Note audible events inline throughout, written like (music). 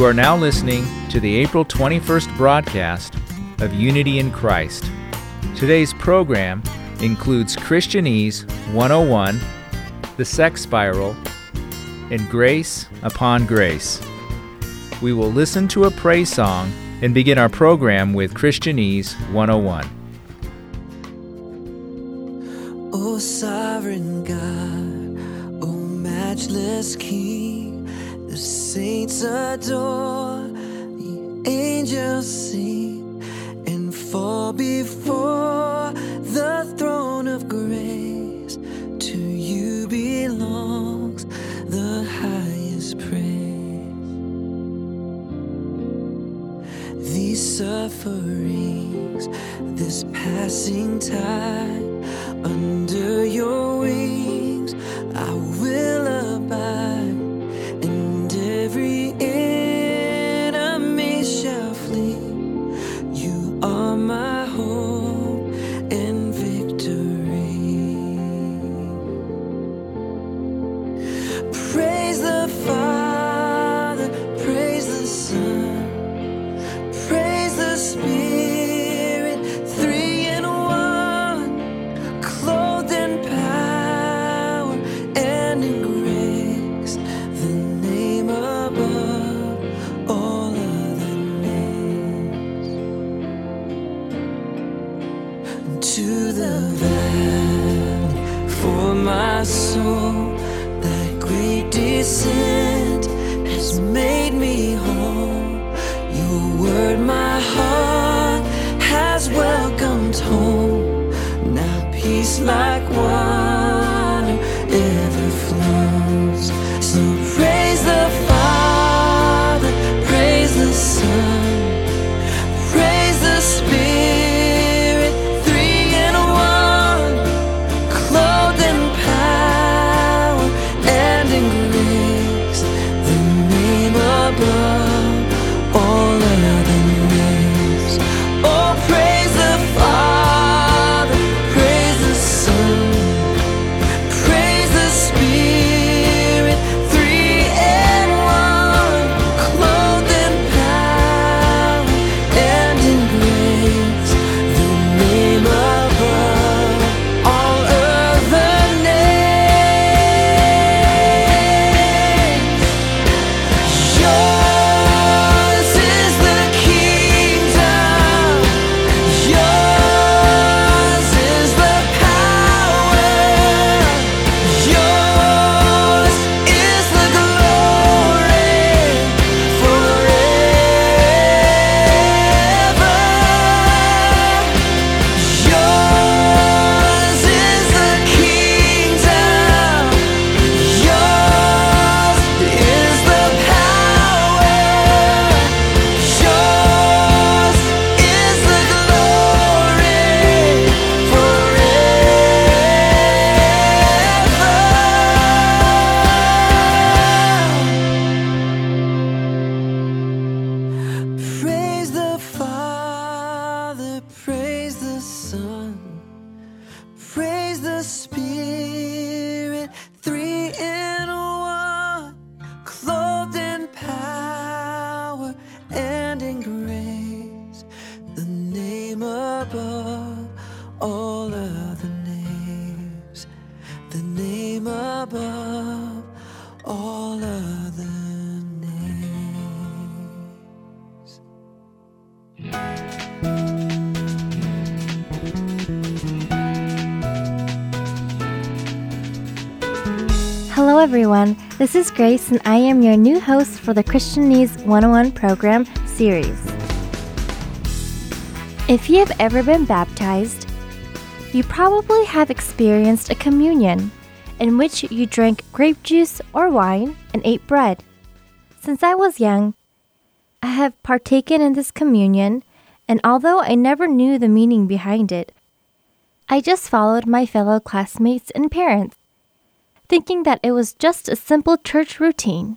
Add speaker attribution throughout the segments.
Speaker 1: You are now listening to the April 21st broadcast of Unity in Christ. Today's program includes Christianese 101, The Sex Spiral, and Grace Upon Grace. We will listen to a praise song and begin our program with Christianese 101.
Speaker 2: O sovereign God, O matchless King, the saints adore, the angels sing and fall before the throne of grace. To you belongs the highest praise. These sufferings, this passing time, under your wings I will
Speaker 3: This is Grace, and I am your new host for the Christianese 101 program series. If you have ever been baptized, you probably have experienced a communion in which you drank grape juice or wine and ate bread. Since I was young, I have partaken in this communion, and although I never knew the meaning behind it, I just followed my fellow classmates and parents thinking that it was just a simple church routine.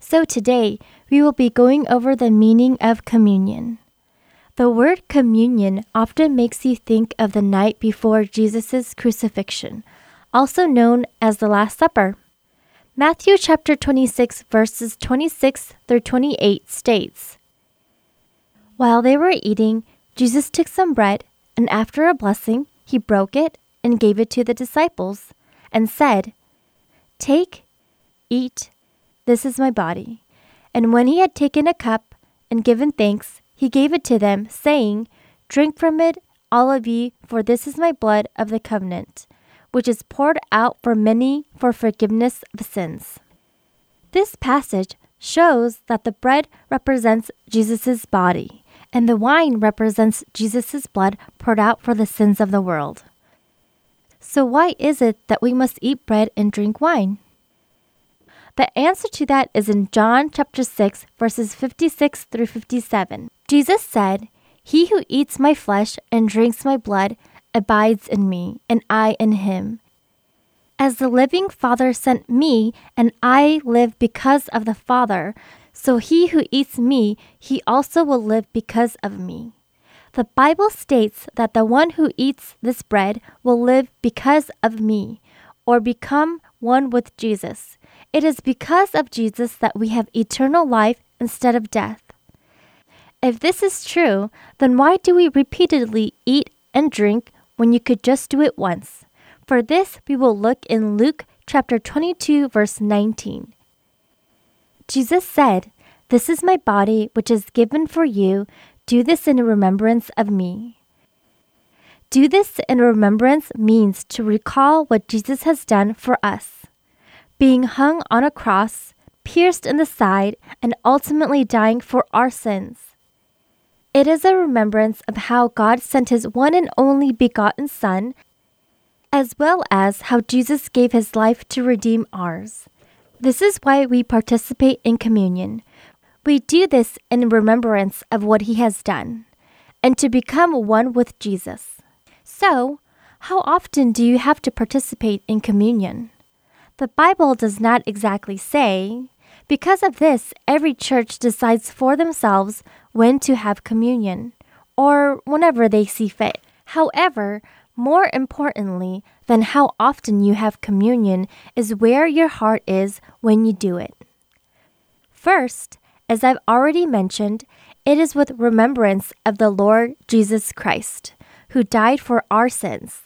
Speaker 3: So today, we will be going over the meaning of communion. The word communion often makes you think of the night before Jesus' crucifixion, also known as the Last Supper. Matthew chapter 26, verses 26 through 28 states While they were eating, Jesus took some bread, and after a blessing, he broke it and gave it to the disciples, and said, Take, eat, this is my body. And when he had taken a cup and given thanks, he gave it to them, saying, Drink from it, all of ye, for this is my blood of the covenant, which is poured out for many for forgiveness of sins. This passage shows that the bread represents Jesus' body, and the wine represents Jesus' blood poured out for the sins of the world. So, why is it that we must eat bread and drink wine? The answer to that is in John chapter 6, verses 56 through 57. Jesus said, He who eats my flesh and drinks my blood abides in me, and I in him. As the living Father sent me, and I live because of the Father, so he who eats me, he also will live because of me. The Bible states that the one who eats this bread will live because of me, or become one with Jesus. It is because of Jesus that we have eternal life instead of death. If this is true, then why do we repeatedly eat and drink when you could just do it once? For this, we will look in Luke chapter 22, verse 19. Jesus said, This is my body, which is given for you. Do this in remembrance of me. Do this in remembrance means to recall what Jesus has done for us. Being hung on a cross, pierced in the side, and ultimately dying for our sins. It is a remembrance of how God sent his one and only begotten Son, as well as how Jesus gave his life to redeem ours. This is why we participate in communion. We do this in remembrance of what he has done, and to become one with Jesus. So, how often do you have to participate in communion? The Bible does not exactly say. Because of this, every church decides for themselves when to have communion, or whenever they see fit. However, more importantly than how often you have communion is where your heart is when you do it. First, as I've already mentioned, it is with remembrance of the Lord Jesus Christ, who died for our sins.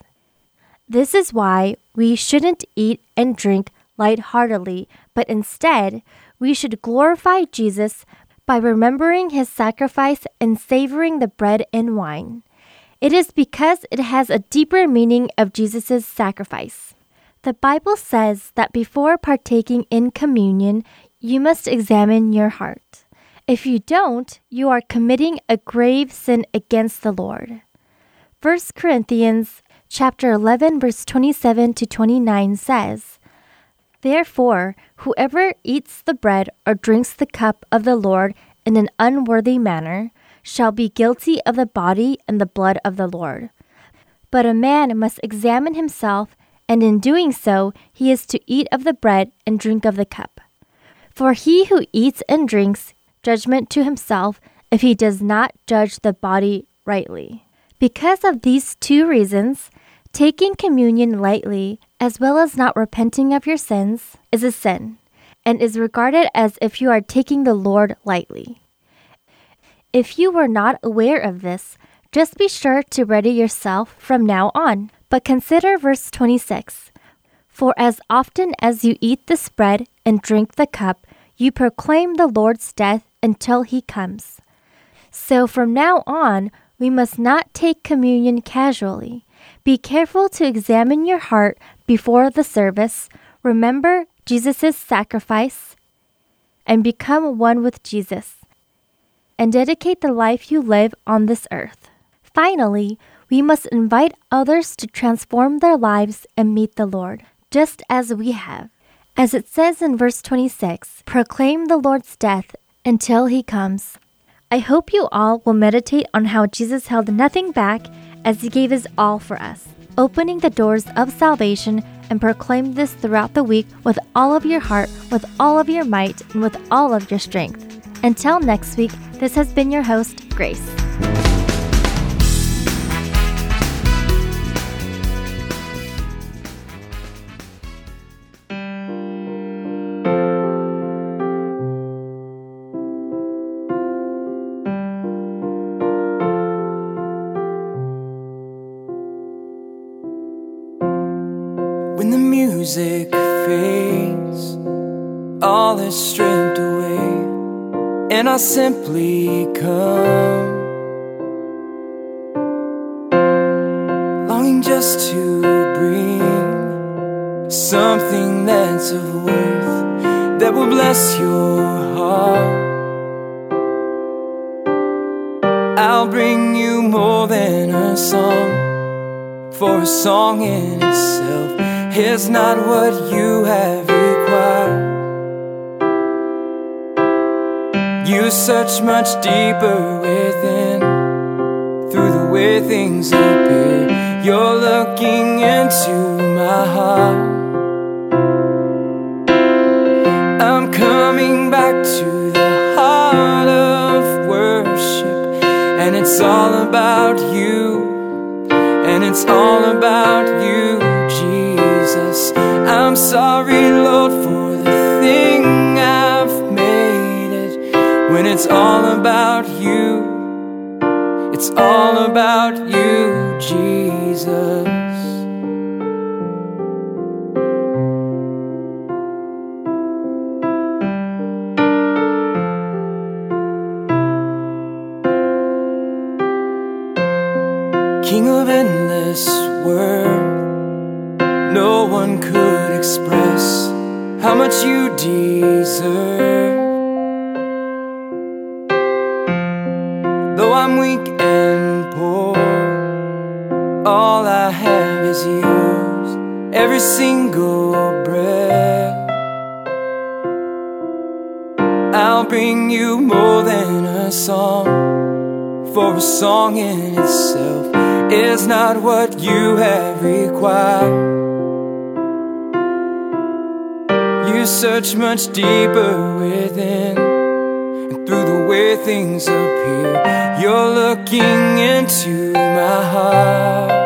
Speaker 3: This is why we shouldn't eat and drink lightheartedly, but instead, we should glorify Jesus by remembering his sacrifice and savoring the bread and wine. It is because it has a deeper meaning of Jesus' sacrifice. The Bible says that before partaking in communion, you must examine your heart. If you don't, you are committing a grave sin against the Lord. 1 Corinthians chapter 11 verse 27 to 29 says, Therefore, whoever eats the bread or drinks the cup of the Lord in an unworthy manner shall be guilty of the body and the blood of the Lord. But a man must examine himself, and in doing so, he is to eat of the bread and drink of the cup. For he who eats and drinks judgment to himself if he does not judge the body rightly. Because of these two reasons, taking communion lightly, as well as not repenting of your sins, is a sin, and is regarded as if you are taking the Lord lightly. If you were not aware of this, just be sure to ready yourself from now on. But consider verse 26 For as often as you eat this bread and drink the cup, you proclaim the Lord's death until he comes. So from now on, we must not take communion casually. Be careful to examine your heart before the service. Remember Jesus' sacrifice and become one with Jesus and dedicate the life you live on this earth. Finally, we must invite others to transform their lives and meet the Lord, just as we have. As it says in verse 26, proclaim the Lord's death until he comes. I hope you all will meditate on how Jesus held nothing back as he gave his all for us, opening the doors of salvation and proclaim this throughout the week with all of your heart, with all of your might, and with all of your strength. Until next week, this has been your host, Grace.
Speaker 2: I simply come. Longing just to bring something that's of worth that will bless your heart. I'll bring you more than a song, for a song in itself is not what you have Search much deeper within, through the way things appear. You're looking into my heart. I'm coming back to the heart of worship, and it's all about you, and it's all about you, Jesus. I'm sorry, Lord, for the thing I've made it when it's all about you. It's all about you, Jesus. King of endless worth, no one could express how much you deserve. Is yours, every single breath. I'll bring you more than a song, for a song in itself is not what you have required. You search much deeper within, and through the way things appear, you're looking into my heart.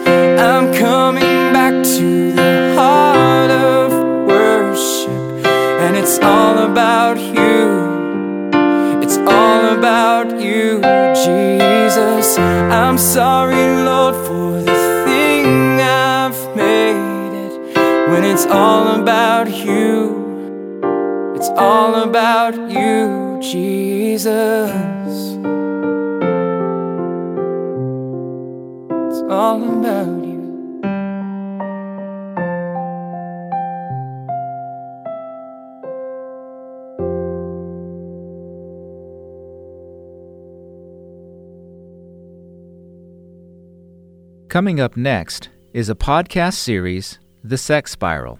Speaker 2: It's all about you. It's all about you, Jesus. I'm sorry, Lord, for the thing I've made it when it's all about you. It's all about you, Jesus. It's all about
Speaker 1: Coming up next is a podcast series, The Sex Spiral,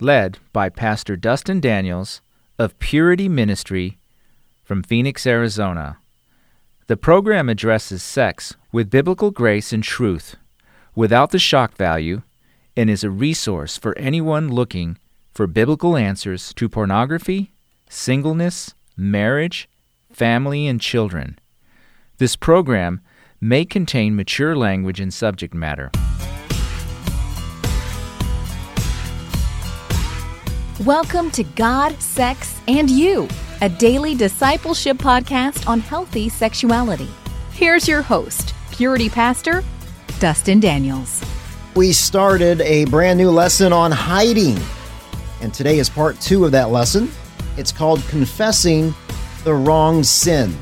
Speaker 1: led by Pastor Dustin Daniels of Purity Ministry from Phoenix, Arizona. The program addresses sex with biblical grace and truth, without the shock value, and is a resource for anyone looking for biblical answers to pornography, singleness, marriage, family, and children. This program may contain mature language and subject matter.
Speaker 4: Welcome to God, Sex, and You, a daily discipleship podcast on healthy sexuality. Here's your host, Purity Pastor Dustin Daniels.
Speaker 5: We started a brand new lesson on hiding, and today is part two of that lesson. It's called Confessing the Wrong Sin.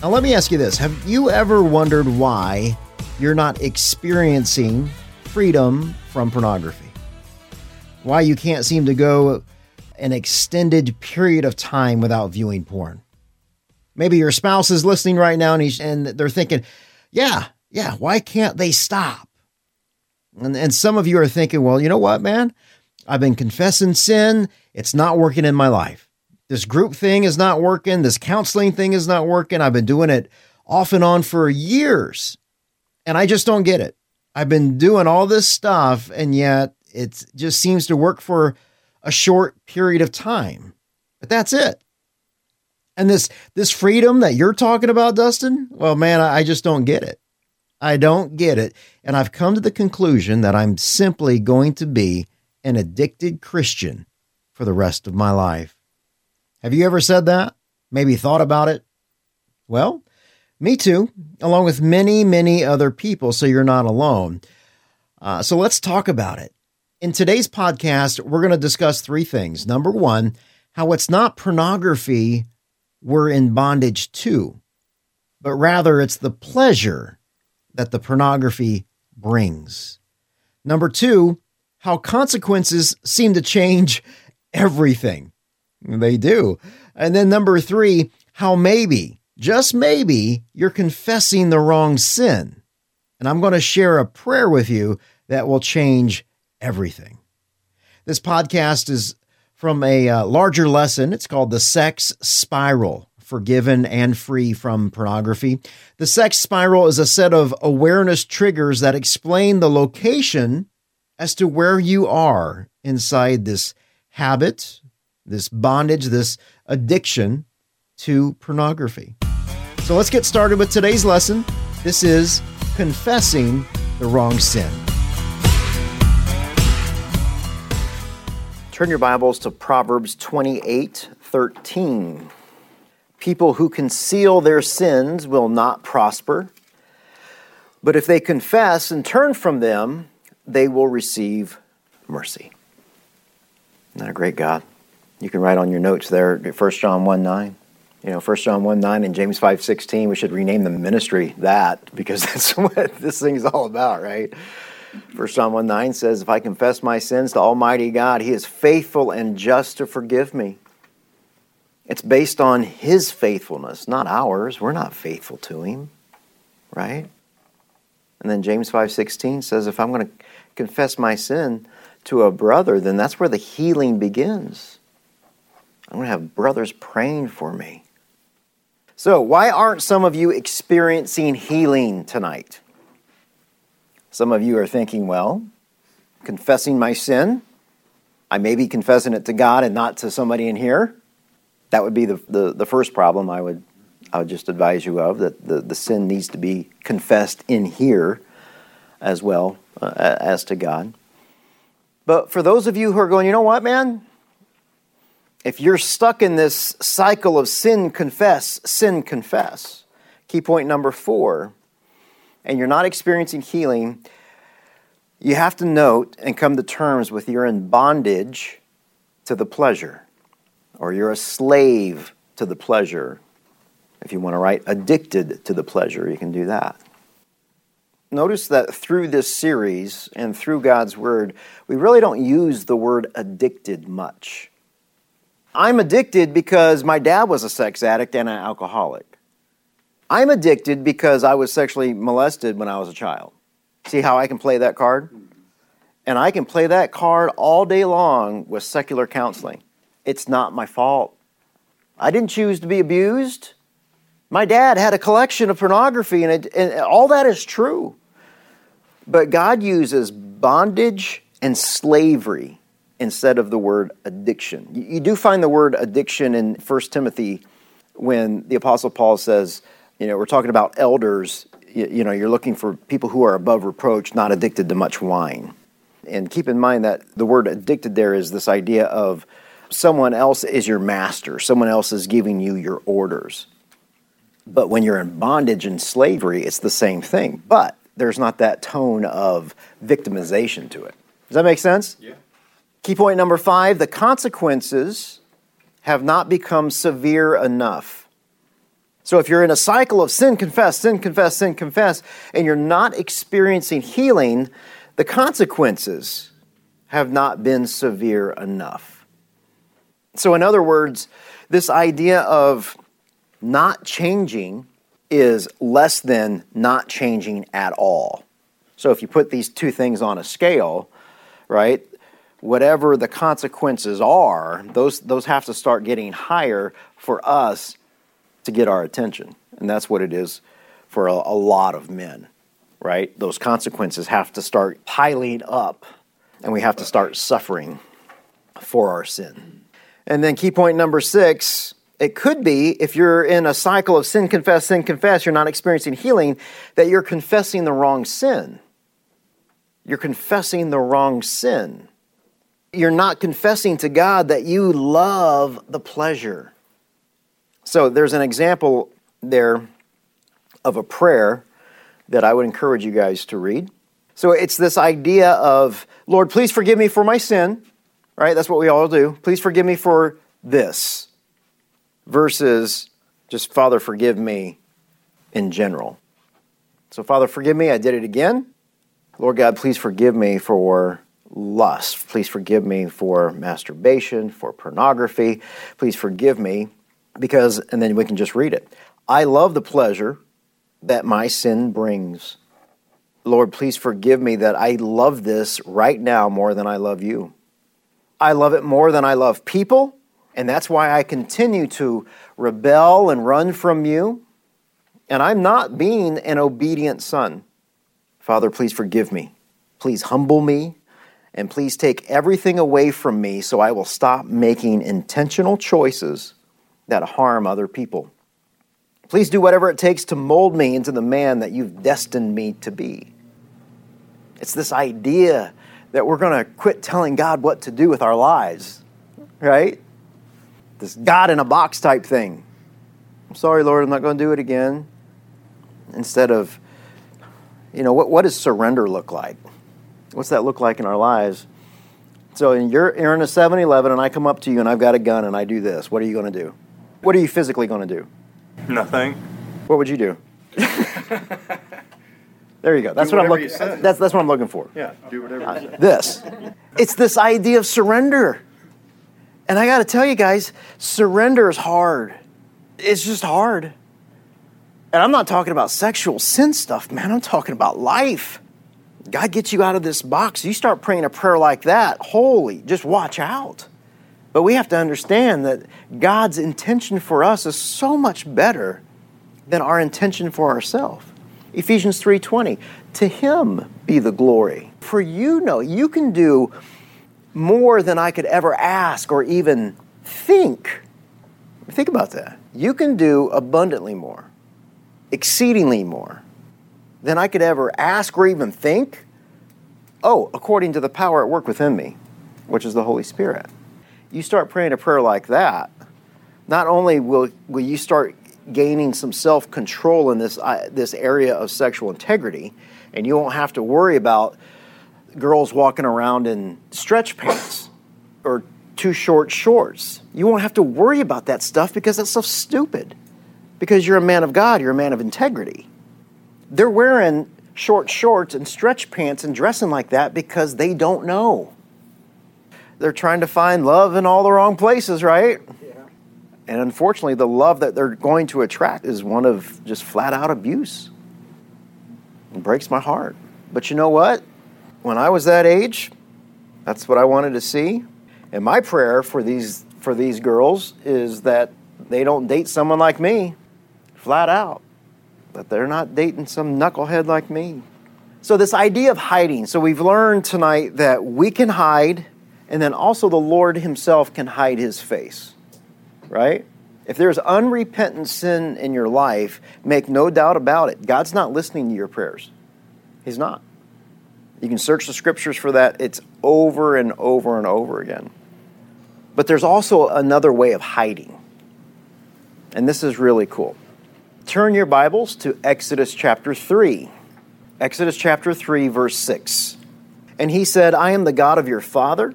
Speaker 5: Now, let me ask you this Have you ever wondered why you're not experiencing freedom from pornography? Why you can't seem to go an extended period of time without viewing porn? Maybe your spouse is listening right now and, and they're thinking, yeah, yeah, why can't they stop? And, and some of you are thinking, well, you know what, man? I've been confessing sin. It's not working in my life. This group thing is not working. This counseling thing is not working. I've been doing it off and on for years, and I just don't get it. I've been doing all this stuff, and yet it just seems to work for a short period of time. But that's it. And this this freedom that you're talking about, Dustin, well, man, I, I just don't get it. I don't get it. And I've come to the conclusion that I'm simply going to be an addicted Christian for the rest of my life. Have you ever said that? Maybe thought about it? Well, me too, along with many, many other people, so you're not alone. Uh, so let's talk about it. In today's podcast, we're going to discuss three things. Number one, how it's not pornography we're in bondage to, but rather it's the pleasure that the pornography brings. Number two, how consequences seem to change (laughs) everything. They do. And then number three, how maybe, just maybe, you're confessing the wrong sin. And I'm going to share a prayer with you that will change everything. This podcast is from a uh, larger lesson. It's called The Sex Spiral Forgiven and Free from Pornography. The Sex Spiral is a set of awareness triggers that explain the location as to where you are inside this habit, this bondage, this addiction to pornography. So let's get started with today's lesson. This is confessing the wrong sin. Turn your Bibles to Proverbs 28 13. People who conceal their sins will not prosper, but if they confess and turn from them, they will receive mercy. Isn't that a great God? You can write on your notes there, 1 John 1 9. You know, 1 John 1 9 and James 5 16. We should rename the ministry that because (laughs) that's what this thing is all about, right? 1 John 1 9 says, If I confess my sins to Almighty God, He is faithful and just to forgive me. It's based on His faithfulness, not ours. We're not faithful to Him, right? And then James 5:16 says if I'm going to confess my sin to a brother, then that's where the healing begins. I'm going to have brothers praying for me. So, why aren't some of you experiencing healing tonight? Some of you are thinking, well, confessing my sin, I may be confessing it to God and not to somebody in here. That would be the, the, the first problem I would, I would just advise you of, that the, the sin needs to be confessed in here as well uh, as to God. But for those of you who are going, you know what, man? If you're stuck in this cycle of sin, confess, sin, confess. Key point number four, and you're not experiencing healing, you have to note and come to terms with you're in bondage to the pleasure, or you're a slave to the pleasure. If you want to write addicted to the pleasure, you can do that. Notice that through this series and through God's Word, we really don't use the word addicted much. I'm addicted because my dad was a sex addict and an alcoholic. I'm addicted because I was sexually molested when I was a child. See how I can play that card? And I can play that card all day long with secular counseling. It's not my fault. I didn't choose to be abused. My dad had a collection of pornography, and, it, and all that is true. But God uses bondage and slavery instead of the word addiction. You, do find the word addiction in 1 Timothy when the Apostle Paul says, you know, we're talking about elders, you know, you're looking for people who are above reproach, not addicted to much wine. And keep in mind that the word addicted there is this idea of someone else is your master, someone else is giving you your orders. But when you're in bondage and slavery, it's the same thing. But there's not that tone of victimization to it. Does that make sense? Yeah. Key point number five the consequences have not become severe enough. So if you're in a cycle of sin, confess, sin, confess, sin, confess, and you're not experiencing healing, the consequences have not been severe enough. So, in other words, this idea of not changing is less than not changing at all. So if you put these two things on a scale, right, whatever the consequences are, those, those have to start getting higher for us to get our attention. And that's what it is for a, a lot of men, right? Those consequences have to start piling up, and we have to start suffering for our sin. And then key point number six it could be if you're in a cycle of sin, confess, sin, confess, you're not experiencing healing, that you're confessing the wrong sin. You're confessing the wrong sin. You're not confessing to God that you love the pleasure. So there's an example there of a prayer that I would encourage you guys to read. So it's this idea of, Lord, please forgive me for my sin, right? That's what we all do. Please forgive me for this versus just, Father, forgive me in general. So, Father, forgive me, I did it again. Lord God, please forgive me for lust. Please forgive me for masturbation, for pornography. Please forgive me because, and then we can just read it. I love the pleasure that my sin brings. Lord, please forgive me that I love this right now more than I love you. I love it more than I love people. And that's why I continue to rebel and run from you. And I'm not being an obedient son. Father, please forgive me. Please humble me. And please take everything away from me so I will stop making intentional choices that harm other people. Please do whatever it takes to mold me into the man that you've destined me to be. It's this idea that we're going to quit telling God what to do with our lives, right? this God in a box type thing. I'm sorry, Lord, I'm not going to do it again. Instead of, you know, what, what does surrender look like? What's that look like in our lives? So you're, you're in a 7 Eleven and I come up to you and I've got a gun and I do this. What are you going to do? What are you physically going to do?
Speaker 6: Nothing.
Speaker 5: What would you do? (laughs) there you go. That's
Speaker 6: Do
Speaker 5: what I'm looking. That's that's what I'm looking for.
Speaker 6: Yeah, do whatever you uh, say.
Speaker 5: This. It's this idea of surrender. And I got to tell you guys, surrender is hard. It's just hard. And I'm not talking about sexual sin stuff, man. I'm talking about life. God gets you out of this box. You start praying a prayer like that, holy, just watch out. But we have to understand that God's intention for us is so much better than our intention for ourselves. Ephesians 3:20, to him be the glory. For you know, you can do more than I could ever ask or even think. Think about that. You can do abundantly more, exceedingly more than I could ever ask or even think. Oh, according to the power at work within me, which is the Holy Spirit. You start praying a prayer like that, not only will, will you start gaining some self control in this, uh, this area of sexual integrity, and you won't have to worry about girls walking around in stretch pants or too short shorts. You won't have to worry about that stuff because that stuff's stupid. Because you're a man of God, you're a man of integrity. They're wearing short shorts and stretch pants and dressing like that because they don't know. They're trying to find love in all the wrong places, right? And unfortunately, the love that they're going to attract is one of just flat out abuse. It breaks my heart. But you know what? When I was that age, that's what I wanted to see. And my prayer for these for these girls is that they don't date someone like me, flat out. That they're not dating some knucklehead like me. So this idea of hiding. So we've learned tonight that we can hide and then also the Lord himself can hide his face. Right? If there's unrepentant sin in your life, make no doubt about it. God's not listening to your prayers. He's not. You can search the scriptures for that. It's over and over and over again. But there's also another way of hiding. And this is really cool. Turn your Bibles to Exodus chapter 3. Exodus chapter 3, verse 6. And he said, I am the God of your father.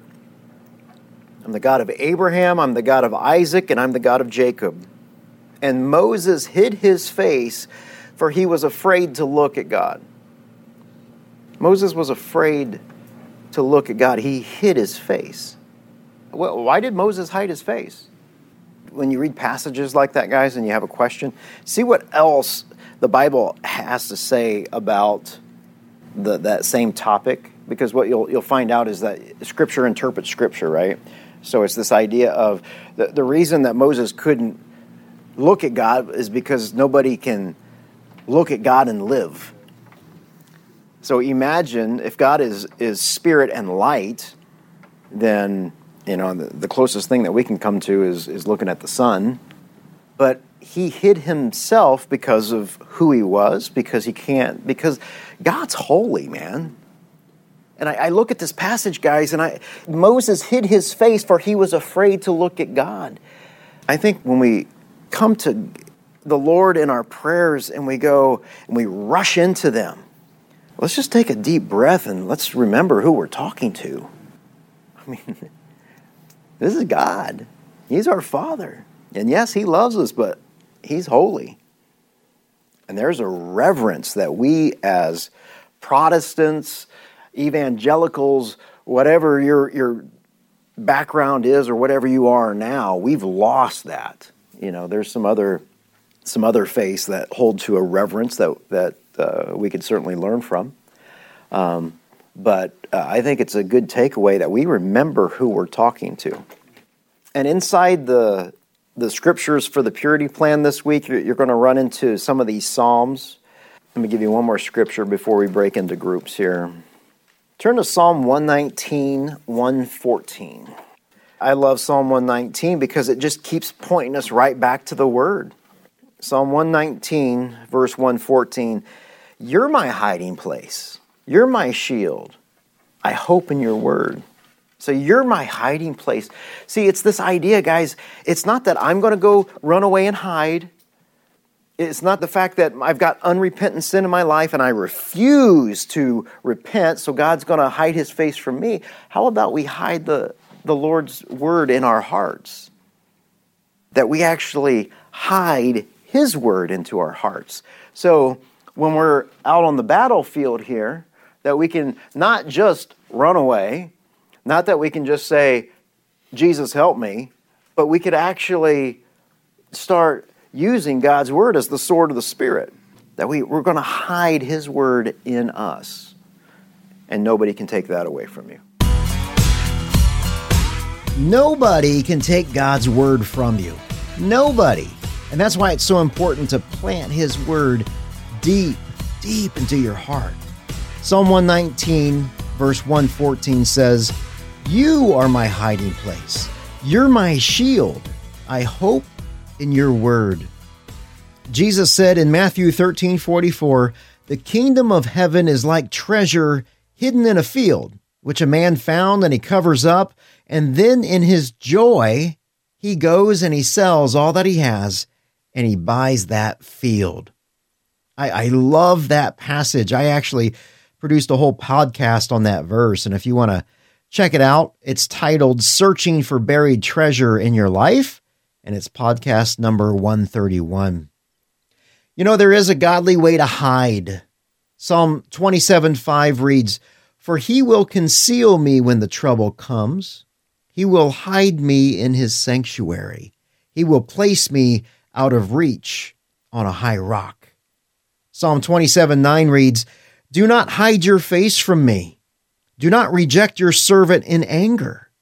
Speaker 5: I'm the God of Abraham, I'm the God of Isaac, and I'm the God of Jacob. And Moses hid his face, for he was afraid to look at God. Moses was afraid to look at God. He hid his face. Well, why did Moses hide his face? When you read passages like that, guys, and you have a question, see what else the Bible has to say about the, that same topic. Because what you'll, you'll find out is that Scripture interprets Scripture, right? So it's this idea of the, the reason that Moses couldn't look at God is because nobody can look at God and live. So imagine if God is, is spirit and light, then
Speaker 7: You know, the, the closest thing that we can come to is, is looking at the sun. But he hid himself because of who he was, because he can't, because God's holy, man. And I, I, look at this passage, guys, and I Moses hid his face for he was afraid to look at God. I think when we come to the Lord in our prayers and we go and we rush into them, let's just take a deep breath and let's remember who we're talking to. I mean, (laughs) this is God. He's our Father. And yes, He loves us, but He's holy. And there's a reverence that we as Protestants, evangelicals, whatever your, your background is or whatever you are now, we've lost that. You know, there's some other some other faiths that hold to a reverence that that uh, we could certainly learn from. Um, but uh, I think it's a good takeaway that we remember who we're talking to. And inside the the scriptures for the purity plan this week, you're, you're going to run into some of these psalms. Let me give you one more scripture before we break into groups here. Turn to Psalm 119, 114. I love Psalm 119 because it just keeps pointing us right back to the Word. Psalm 119, verse 114 You're my hiding place, you're my shield. I hope in your Word. So you're my hiding place. See, it's this idea, guys. It's not that I'm going to go run away and hide. It's not the fact that I've got unrepentant sin in my life and I refuse to repent, so God's going to hide his face from me. How about we hide the, the Lord's word in our hearts? That we actually hide his word into our hearts. So when we're out on the battlefield here, that we can not just run away, not that we can just say, Jesus, help me, but we could actually start using God's word as the sword of the Spirit. That we, we're going to hide His word in us. And nobody can take that away from you.
Speaker 5: Nobody can take God's word from you. Nobody. And that's why it's so important to plant His word deep, deep into your heart. Psalm 119, verse 114 says, You are my hiding place. You're my shield. I hope in your word. Jesus said in Matthew 13 44, The kingdom of heaven is like treasure hidden in a field, which a man found and he covers up, and then in his joy, he goes and he sells all that he has and he buys that field. I, I love that passage. I actually produced a whole podcast on that verse. And if you want to check it out, it's titled Searching for Buried Treasure in Your Life and it's podcast number 131. You know, there is a godly way to hide. Psalm 27 5 reads, For he will conceal me when the trouble comes. He will hide me in his sanctuary. He will place me out of reach on a high rock. Psalm 27 9 reads, Do not hide your face from me. Do not reject your servant in anger.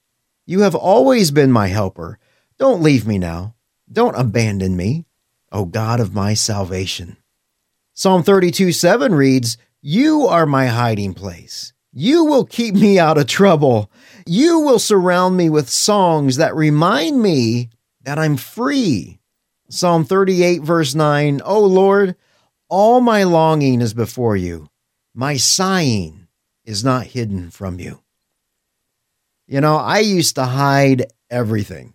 Speaker 5: You have always been my helper. Don't leave me now. Don't abandon me, O God of my salvation. Psalm 32 7 reads, You are my hiding place. You will keep me out of trouble. You will surround me with songs that remind me that I'm free. Psalm 38, verse 9, O Lord, all my longing is before you. My sighing is not hidden from you. You know, I used to hide everything.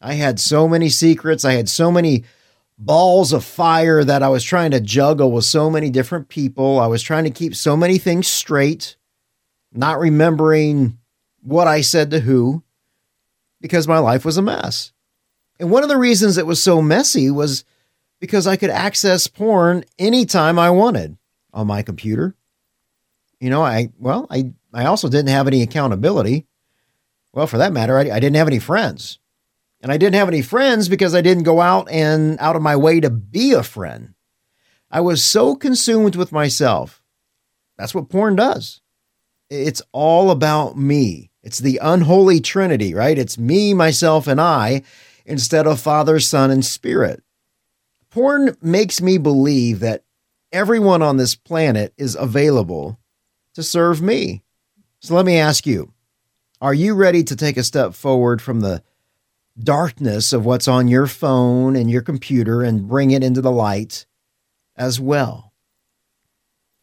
Speaker 5: I had so many secrets. I had so many balls of fire that I was trying to juggle with so many different people. I was trying to keep so many things straight, not remembering what I said to who, because my life was a mess. And one of the reasons it was so messy was because I could access porn anytime I wanted on my computer. You know, I, well, I, I also didn't have any accountability. Well, for that matter, I, I didn't have any friends. And I didn't have any friends because I didn't go out and out of my way to be a friend. I was so consumed with myself. That's what porn does. It's all about me. It's the unholy trinity, right? It's me, myself, and I instead of Father, Son, and Spirit. Porn makes me believe that everyone on this planet is available to serve me. So let me ask you Are you ready to take a step forward from the darkness of what's on your phone and your computer and bring it into the light as well?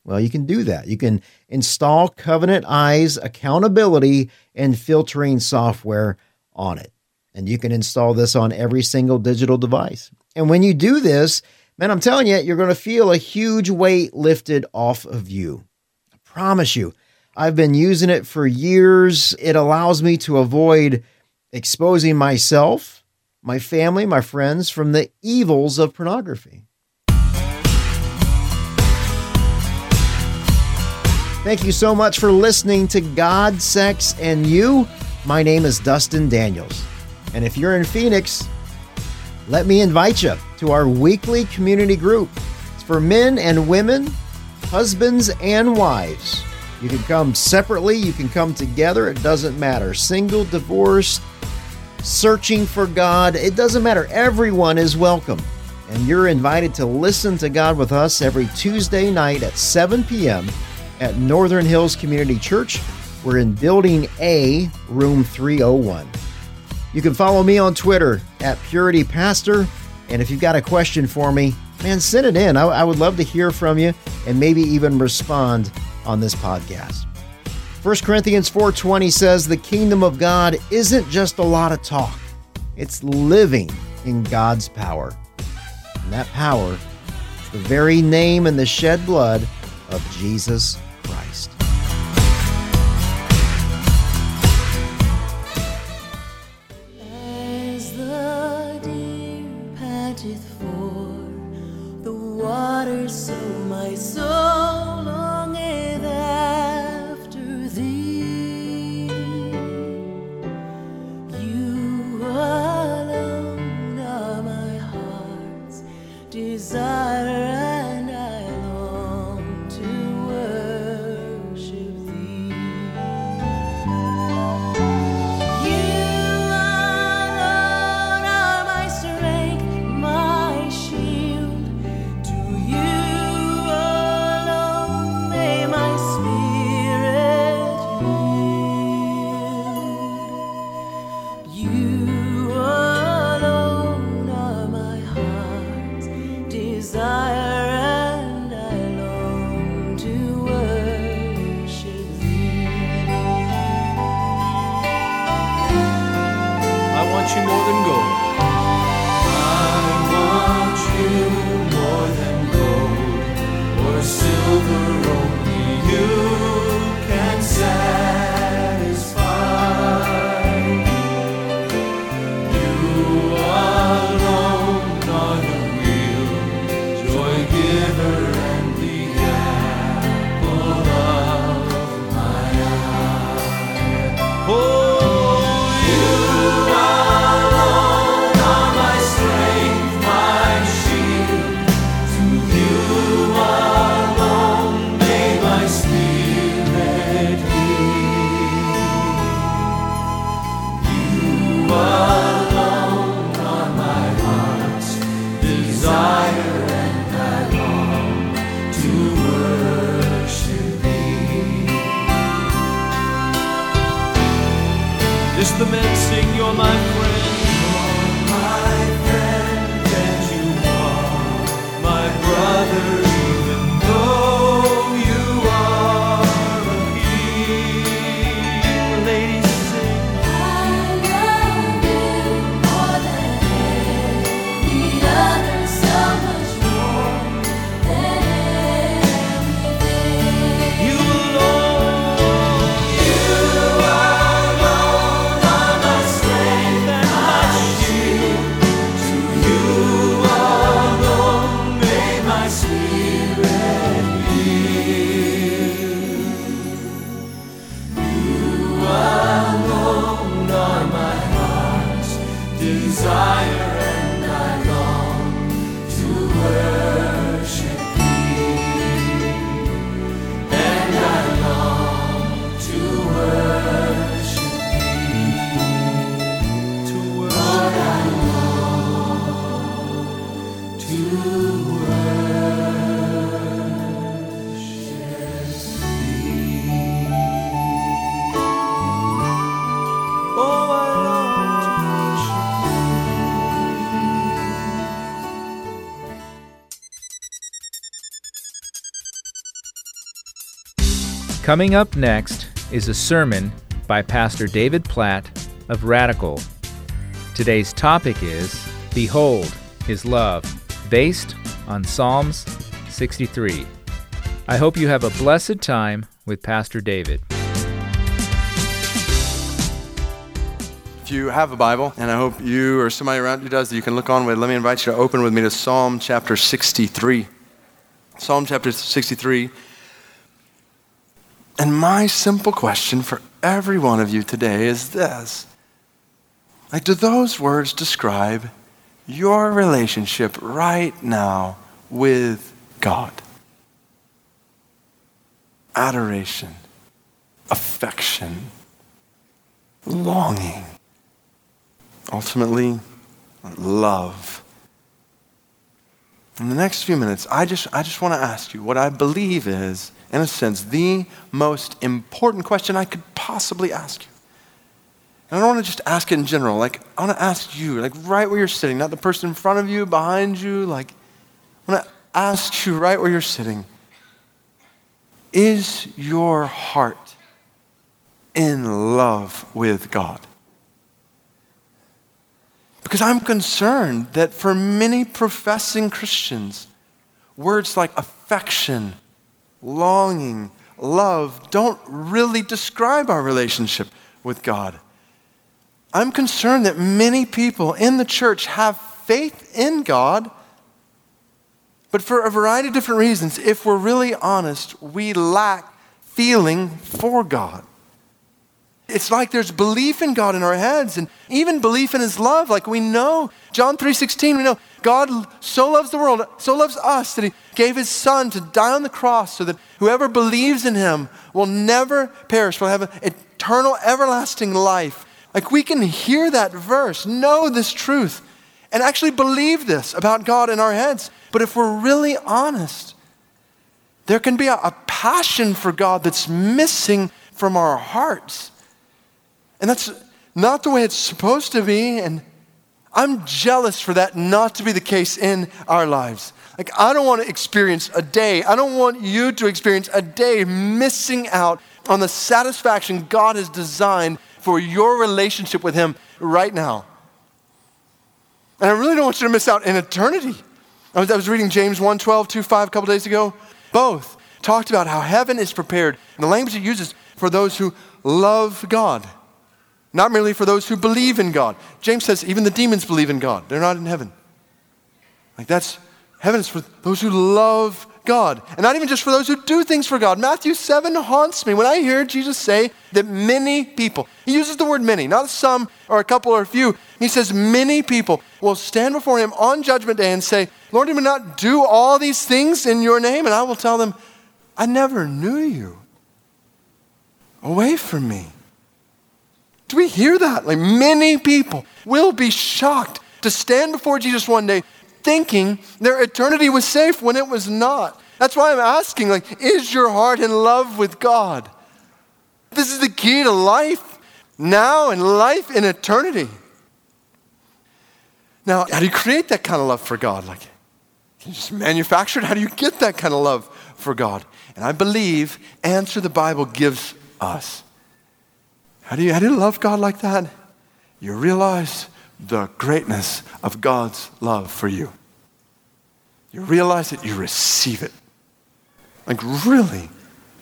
Speaker 5: Well, you can do that. You can install Covenant Eyes accountability and filtering software on it. And you can install this on every single digital device. And when you do this, man, I'm telling you, you're going to feel a huge weight lifted off of you. I promise you. I've been using it for years. It allows me to avoid exposing myself, my family, my friends from the evils of pornography. Thank you so much for listening to God, Sex, and You. My name is Dustin Daniels. And if you're in Phoenix, let me invite you to our weekly community group. It's for men and women, husbands and wives you can come separately, you can come together, it doesn't matter. Single, divorced, searching for God, it doesn't matter. Everyone is welcome. And you're invited to listen to God with us every Tuesday night at 7 p.m. at Northern Hills Community Church. We're in Building A, Room 301. You can follow me on Twitter at Purity Pastor. And if you've got a question for me, man, send it in. I, I would love to hear from you and maybe even respond on this podcast. 1 Corinthians 4:20 says the kingdom of God isn't just a lot of talk. It's living in God's power. And that power is the very name and the shed blood of Jesus Christ.
Speaker 1: Coming up next is a sermon by Pastor David Platt of Radical. Today's topic is Behold His Love, based on Psalms 63. I hope you have a blessed time with Pastor David.
Speaker 8: If you have a Bible, and I hope you or somebody around you does that you can look on with, let me invite you to open with me to Psalm chapter 63. Psalm chapter 63. And my simple question for every one of you today is this Like, do those words describe your relationship right now with God? Adoration, affection, longing, ultimately, love. In the next few minutes, I just, I just want to ask you what I believe is in a sense, the most important question I could possibly ask you. And I don't want to just ask it in general. Like, I want to ask you, like, right where you're sitting, not the person in front of you, behind you. Like, I want to ask you right where you're sitting Is your heart in love with God? Because I'm concerned that for many professing Christians, words like affection, longing, love don't really describe our relationship with God. I'm concerned that many people in the church have faith in God, but for a variety of different reasons, if we're really honest, we lack feeling for God. It's like there's belief in God in our heads and even belief in his love. Like we know, John 3:16, we know God so loves the world, so loves us that he gave his son to die on the cross so that whoever believes in him will never perish, will have an eternal everlasting life. Like we can hear that verse, know this truth, and actually believe this about God in our heads. But if we're really honest, there can be a, a passion for God that's missing from our hearts. And that's not the way it's supposed to be. And I'm jealous for that not to be the case in our lives. Like, I don't want to experience a day, I don't want you to experience a day missing out on the satisfaction God has designed for your relationship with Him right now. And I really don't want you to miss out in eternity. I was, I was reading James 1 12, 2 5 a couple days ago. Both talked about how heaven is prepared, and the language it uses for those who love God not merely for those who believe in God. James says even the demons believe in God. They're not in heaven. Like that's heaven is for those who love God. And not even just for those who do things for God. Matthew 7 haunts me when I hear Jesus say that many people, he uses the word many, not some or a couple or a few. He says many people will stand before him on judgment day and say, Lord, did we not do all these things in your name? And I will tell them, I never knew you. Away from me. Do we hear that? Like many people will be shocked to stand before Jesus one day thinking their eternity was safe when it was not. That's why I'm asking like is your heart in love with God? This is the key to life now and life in eternity. Now, how do you create that kind of love for God? Like, can you just manufacture it? How do you get that kind of love for God? And I believe answer the Bible gives us. How do you, how do you love God like that? You realize the greatness of God's love for you. You realize it, you receive it. Like, really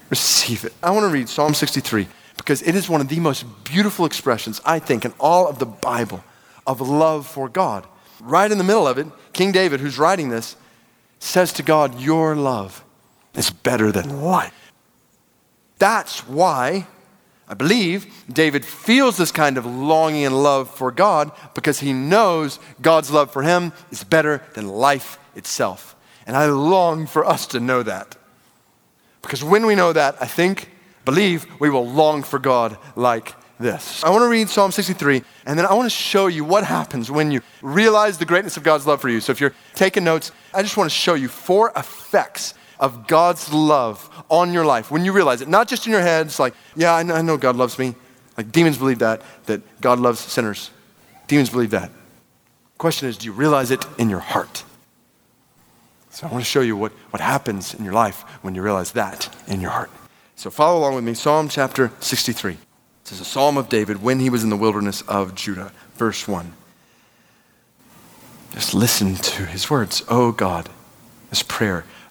Speaker 8: receive it. I want to read Psalm 63 because it is one of the most beautiful expressions, I think, in all of the Bible of love for God. Right in the middle of it, King David, who's writing this, says to God, Your love is better than life. That's why I believe David feels this kind of longing and love for God because he knows God's love for him is better than life itself. And I long for us to know that. Because when we know that, I think, believe, we will long for God like this. I want to read Psalm 63, and then I want to show you what happens when you realize the greatness of God's love for you. So if you're taking notes, I just want to show you four effects of God's love on your life when you realize it, not just in your heads, like, yeah, I know, I know God loves me. Like demons believe that, that God loves sinners. Demons believe that. Question is, do you realize it in your heart? So I want to show you what, what happens in your life when you realize that in your heart. So follow along with me. Psalm chapter 63. This is a psalm of David when he was in the wilderness of Judah. Verse 1. Just listen to his words. Oh God, this prayer.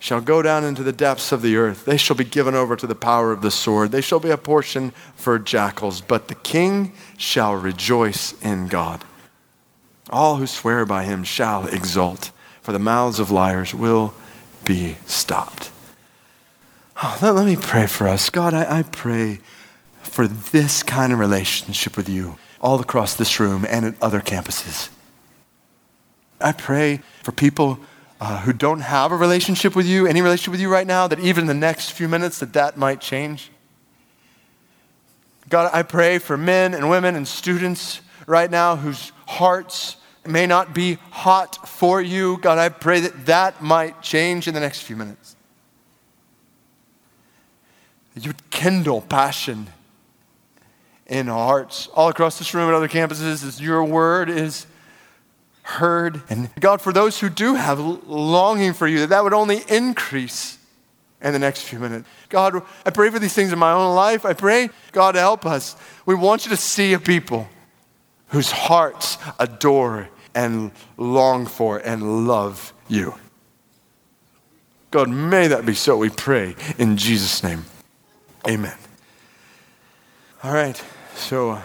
Speaker 8: shall go down into the depths of the earth. They shall be given over to the power of the sword. They shall be a portion for jackals. But the king shall rejoice in God. All who swear by him shall exult, for the mouths of liars will be stopped. Oh, let, let, me pray for us. God, I, I pray for this kind of relationship with you all across this room and at other campuses. I pray for people uh, who don't have a relationship with you, any relationship with you right now, that even in the next few minutes that that might change. God, I pray for men and women and students right now whose hearts may not be hot for you. God, I pray that that might change in the next few minutes. That you would kindle passion in hearts all across this room and other campuses as your word is heard. And God, for those who do have longing for you, that that would only increase in the next few minutes. God, I pray for these things in my own life. I pray, God, help us. We want you to see a people whose hearts adore and long for and love you. God, may that be so, we pray in Jesus' name. Amen. All right, so,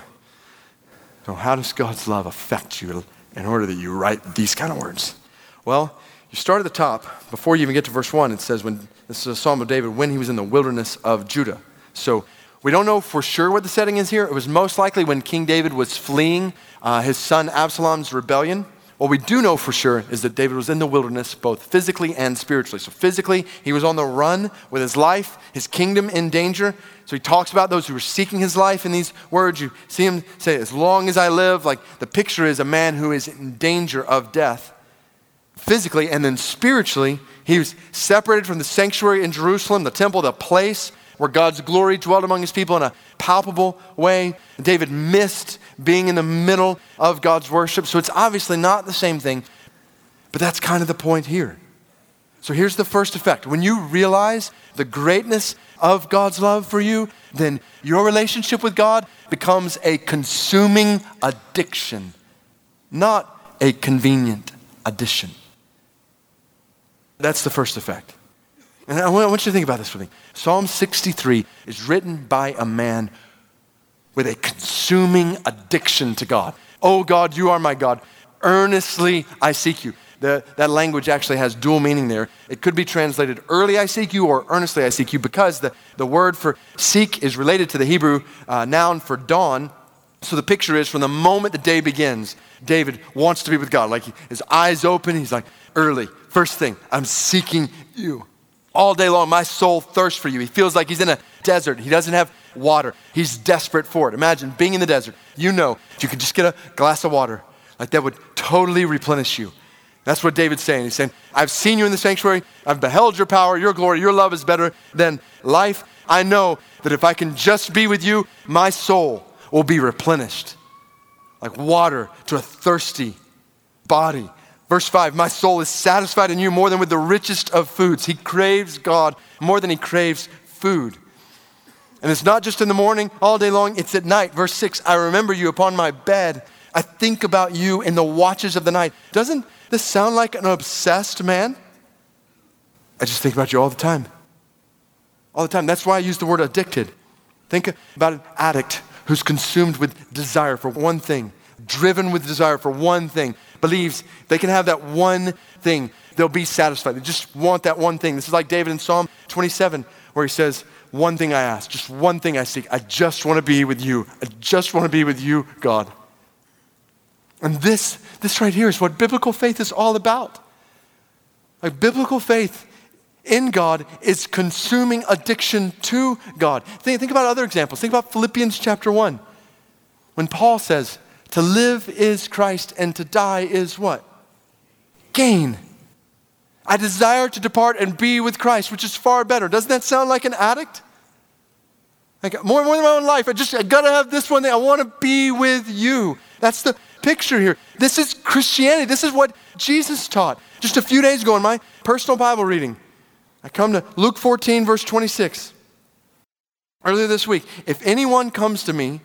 Speaker 8: so how does God's love affect you in order that you write these kind of words? Well, you start at the top. Before you even get to verse 1, it says, when this is a psalm of David, when he was in the wilderness of Judah. So we don't know for sure what the setting is here. It was most likely when King David was fleeing uh, his son Absalom's rebellion. What we do know for sure is that David was in the wilderness, both physically and spiritually. So, physically, he was on the run with his life, his kingdom in danger. So, he talks about those who were seeking his life in these words. You see him say, As long as I live, like the picture is a man who is in danger of death physically. And then spiritually, he was separated from the sanctuary in Jerusalem, the temple, the place where God's glory dwelt among his people in a palpable way. David missed being in the middle of God's worship. So it's obviously not the same thing, but that's kind of the point here. So here's the first effect. When you realize the greatness of God's love for you, then your relationship with God becomes a consuming addiction, not a convenient addition. That's the first effect. And I want you to think about this with me. Psalm 63 is written by a man with a consuming addiction to God. Oh God, you are my God. Earnestly I seek you. The, that language actually has dual meaning there. It could be translated early I seek you or earnestly I seek you because the, the word for seek is related to the Hebrew uh, noun for dawn. So the picture is from the moment the day begins, David wants to be with God. Like his eyes open, he's like, early, first thing, I'm seeking you. All day long, my soul thirsts for you. He feels like he's in a desert. He doesn't have water. He's desperate for it. Imagine being in the desert. You know, if you could just get a glass of water, like that would totally replenish you. That's what David's saying. He's saying, I've seen you in the sanctuary. I've beheld your power, your glory, your love is better than life. I know that if I can just be with you, my soul will be replenished like water to a thirsty body. Verse 5 My soul is satisfied in you more than with the richest of foods. He craves God more than he craves food. And it's not just in the morning, all day long, it's at night. Verse 6 I remember you upon my bed. I think about you in the watches of the night. Doesn't this sound like an obsessed man? I just think about you all the time. All the time. That's why I use the word addicted. Think about an addict who's consumed with desire for one thing driven with desire for one thing, believes they can have that one thing, they'll be satisfied. They just want that one thing. This is like David in Psalm 27, where he says, One thing I ask, just one thing I seek. I just want to be with you. I just want to be with you, God. And this, this right here is what biblical faith is all about. Like biblical faith in God is consuming addiction to God. Think, think about other examples. Think about Philippians chapter 1. When Paul says, to live is Christ and to die is what? Gain. I desire to depart and be with Christ, which is far better. Doesn't that sound like an addict? Like more, more than my own life. I just I gotta have this one thing. I want to be with you. That's the picture here. This is Christianity. This is what Jesus taught. Just a few days ago in my personal Bible reading, I come to Luke 14, verse 26. Earlier this week, if anyone comes to me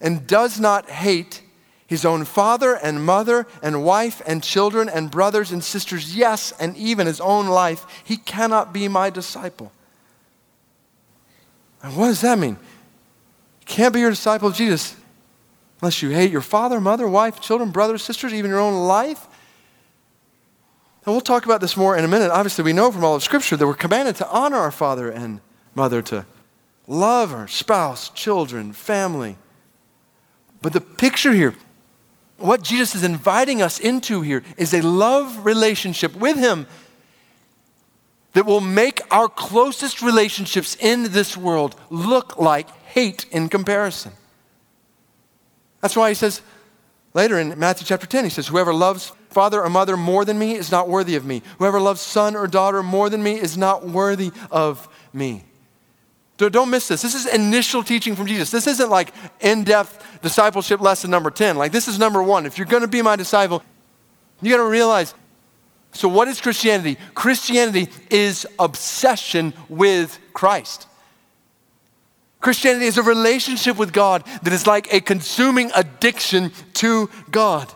Speaker 8: and does not hate his own father and mother and wife and children and brothers and sisters, yes, and even his own life, he cannot be my disciple. And what does that mean? You can't be your disciple of Jesus unless you hate your father, mother, wife, children, brothers, sisters, even your own life. And we'll talk about this more in a minute. Obviously, we know from all of Scripture that we're commanded to honor our father and mother, to love our spouse, children, family. But the picture here, what Jesus is inviting us into here, is a love relationship with Him that will make our closest relationships in this world look like hate in comparison. That's why He says later in Matthew chapter 10, He says, Whoever loves father or mother more than me is not worthy of me. Whoever loves son or daughter more than me is not worthy of me. So don't miss this. This is initial teaching from Jesus. This isn't like in depth discipleship lesson number 10. Like, this is number one. If you're going to be my disciple, you got to realize so, what is Christianity? Christianity is obsession with Christ. Christianity is a relationship with God that is like a consuming addiction to God.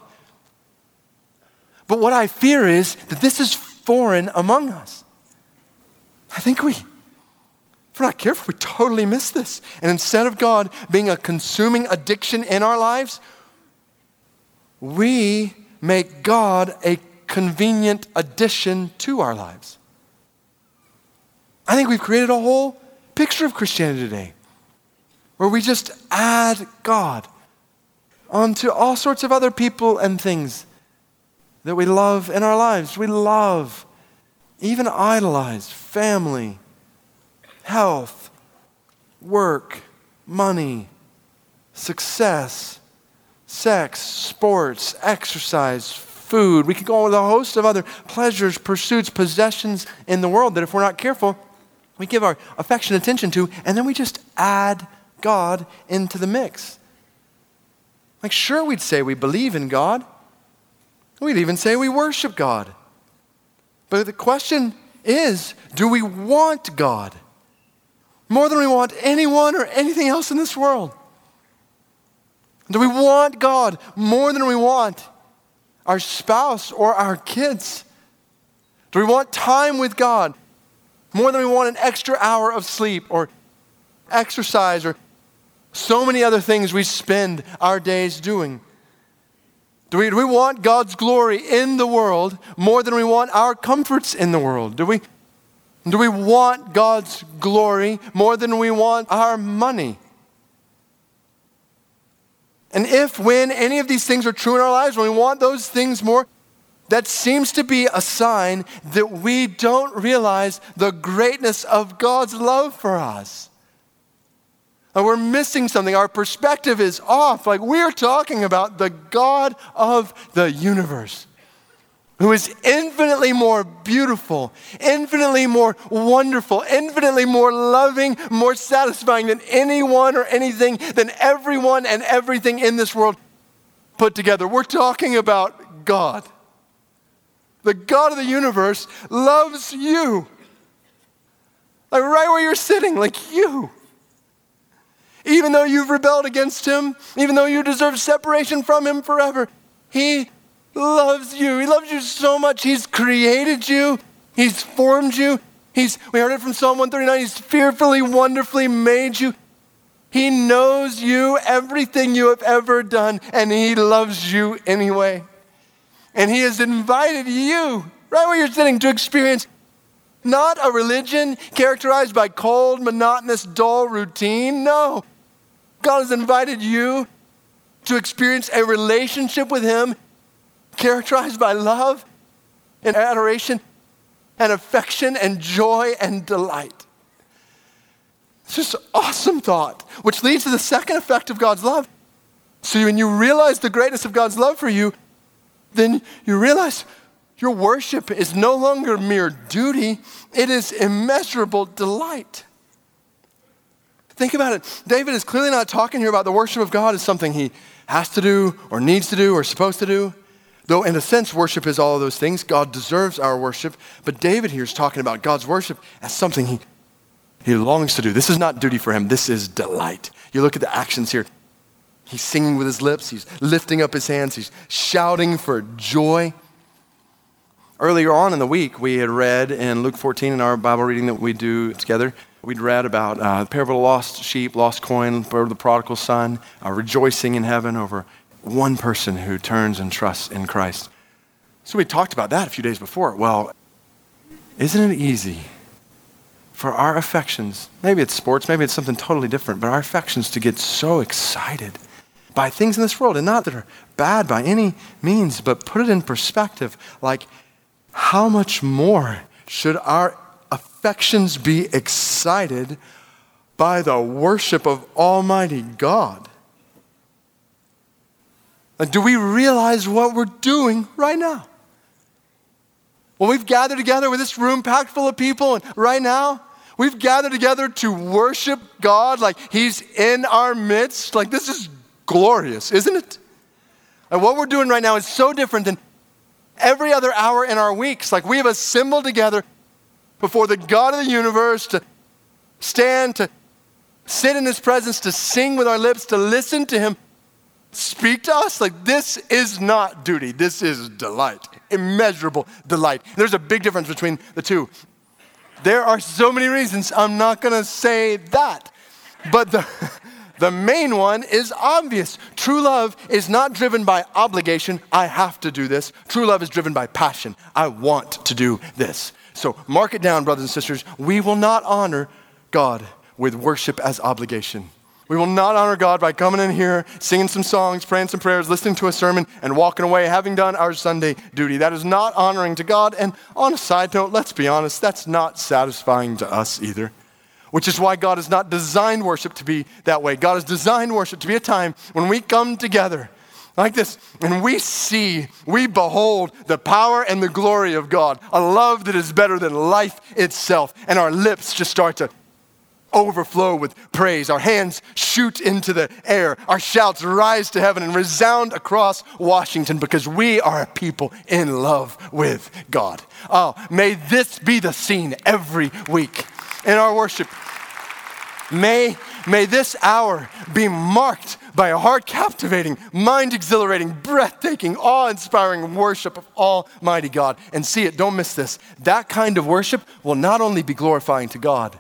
Speaker 8: But what I fear is that this is foreign among us. I think we if we're not careful, we totally miss this. And instead of God being a consuming addiction in our lives, we make God a convenient addition to our lives. I think we've created a whole picture of Christianity today where we just add God onto all sorts of other people and things that we love in our lives. We love, even idolize family, health, work, money, success, sex, sports, exercise, food. We could go on with a host of other pleasures, pursuits, possessions in the world that if we're not careful, we give our affection attention to, and then we just add God into the mix. Like, sure, we'd say we believe in God. We'd even say we worship God. But the question is do we want God? more than we want anyone or anything else in this world? Do we want God more than we want our spouse or our kids? Do we want time with God more than we want an extra hour of sleep or exercise or so many other things we spend our days doing? Do we, do we want God's glory in the world more than we want our comforts in the world? Do we, do we want God's glory more than we want our money? And if, when any of these things are true in our lives, when we want those things more, that seems to be a sign that we don't realize the greatness of God's love for us. And we're missing something. Our perspective is off. Like we're talking about the God of the universe who is infinitely more beautiful, infinitely more wonderful, infinitely more loving, more satisfying than anyone or anything, than everyone and everything in this world put together. We're talking about God. The God of the universe loves you. Like right where you're sitting, like you. Even though you've rebelled against him, even though you deserve separation from him forever, he loves you. He loves you so much. He's created you, He's formed you. He's, we heard it from Psalm 139, He's fearfully, wonderfully made you. He knows you, everything you have ever done, and He loves you anyway. And He has invited you, right where you're sitting, to experience not a religion characterized by cold, monotonous, dull routine. No. God has invited you to experience a relationship with Him characterized by love and adoration and affection and joy and delight. It's just awesome thought, which leads to the second effect of God's love. So when you realize the greatness of God's love for you, then you realize your worship is no longer mere duty, it is immeasurable delight. Think about it. David is clearly not talking here about the worship of God as something he has to do or needs to do or supposed to do. Though, in a sense, worship is all of those things. God deserves our worship. But David here is talking about God's worship as something he, he longs to do. This is not duty for him, this is delight. You look at the actions here. He's singing with his lips, he's lifting up his hands, he's shouting for joy. Earlier on in the week, we had read in Luke 14 in our Bible reading that we do together, we'd read about uh, the parable of the lost sheep, lost coin, of the prodigal son, uh, rejoicing in heaven over one person who turns and trusts in Christ. So we talked about that a few days before. Well, isn't it easy for our affections, maybe it's sports, maybe it's something totally different, but our affections to get so excited by things in this world, and not that are bad by any means, but put it in perspective like how much more should our affections be excited by the worship of Almighty God? Like, do we realize what we're doing right now? Well, we've gathered together with this room packed full of people, and right now, we've gathered together to worship God like He's in our midst. Like, this is glorious, isn't it? And what we're doing right now is so different than every other hour in our weeks. Like we have assembled together before the God of the universe to stand, to sit in his presence, to sing with our lips, to listen to him speak to us. Like this is not duty, this is delight, immeasurable delight. There's a big difference between the two. There are so many reasons I'm not going to say that. But the (laughs) The main one is obvious. True love is not driven by obligation, I have to do this. True love is driven by passion, I want to do this. So mark it down, brothers and sisters. We will not honor God with worship as obligation. We will not honor God by coming in here, singing some songs, praying some prayers, listening to a sermon, and walking away having done our Sunday duty. That is not honoring to God. And on a side note, let's be honest, that's not satisfying to us either which is why God has not designed worship to be that way. God has designed worship to be a time when we come together like this and we see, we behold the power and the glory of God, a love that is better than life itself, and our lips just start to overflow with praise. Our hands shoot into the air. Our shouts rise to heaven and resound across Washington because we are a people in love with God. Oh, may this be the scene every week in our worship. May, may this hour be marked by a heart captivating, mind exhilarating, breathtaking, awe inspiring worship of Almighty God. And see it, don't miss this. That kind of worship will not only be glorifying to God,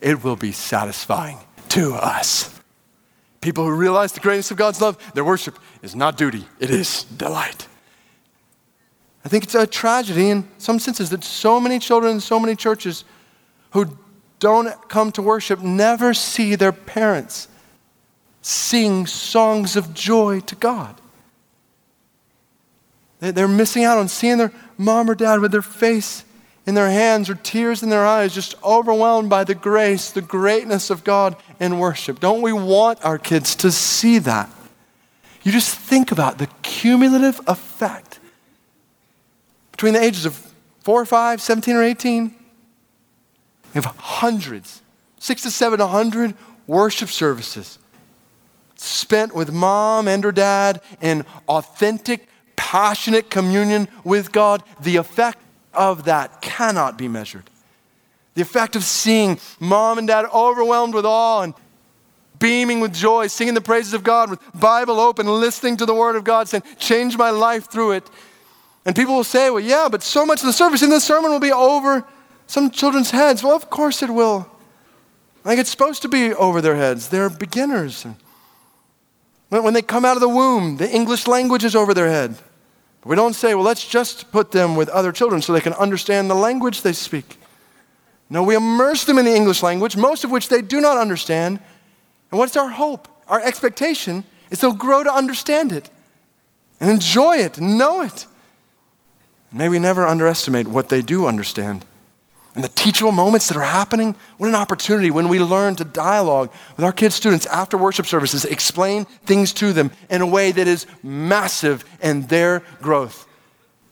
Speaker 8: it will be satisfying to us. People who realize the greatness of God's love, their worship is not duty, it is delight. I think it's a tragedy in some senses that so many children in so many churches who don't come to worship never see their parents sing songs of joy to God. They're missing out on seeing their mom or dad with their face in their hands or tears in their eyes, just overwhelmed by the grace, the greatness of God in worship. Don't we want our kids to see that? You just think about the cumulative effect between the ages of 4 or 5, 17 or 18, we have hundreds, six to seven hundred worship services spent with mom and her dad in authentic, passionate communion with God. The effect of that cannot be measured. The effect of seeing mom and dad overwhelmed with awe and beaming with joy, singing the praises of God with Bible open, listening to the Word of God, saying, Change my life through it. And people will say, Well, yeah, but so much of the service in this sermon will be over some children's heads. Well, of course it will. Like it's supposed to be over their heads. They're beginners. When, they come out of the womb, the English language is over their head. But we don't say, well, let's just put them with other children so they can understand the language they speak. No, we immerse them in the English language, most of which they do not understand. And what's our hope? Our expectation is they'll grow to understand it and enjoy it and know it. May we never underestimate what they do understand. And the teachable moments that are happening, what an opportunity when we learn to dialogue with our kids' students after worship services, explain things to them in a way that is massive in their growth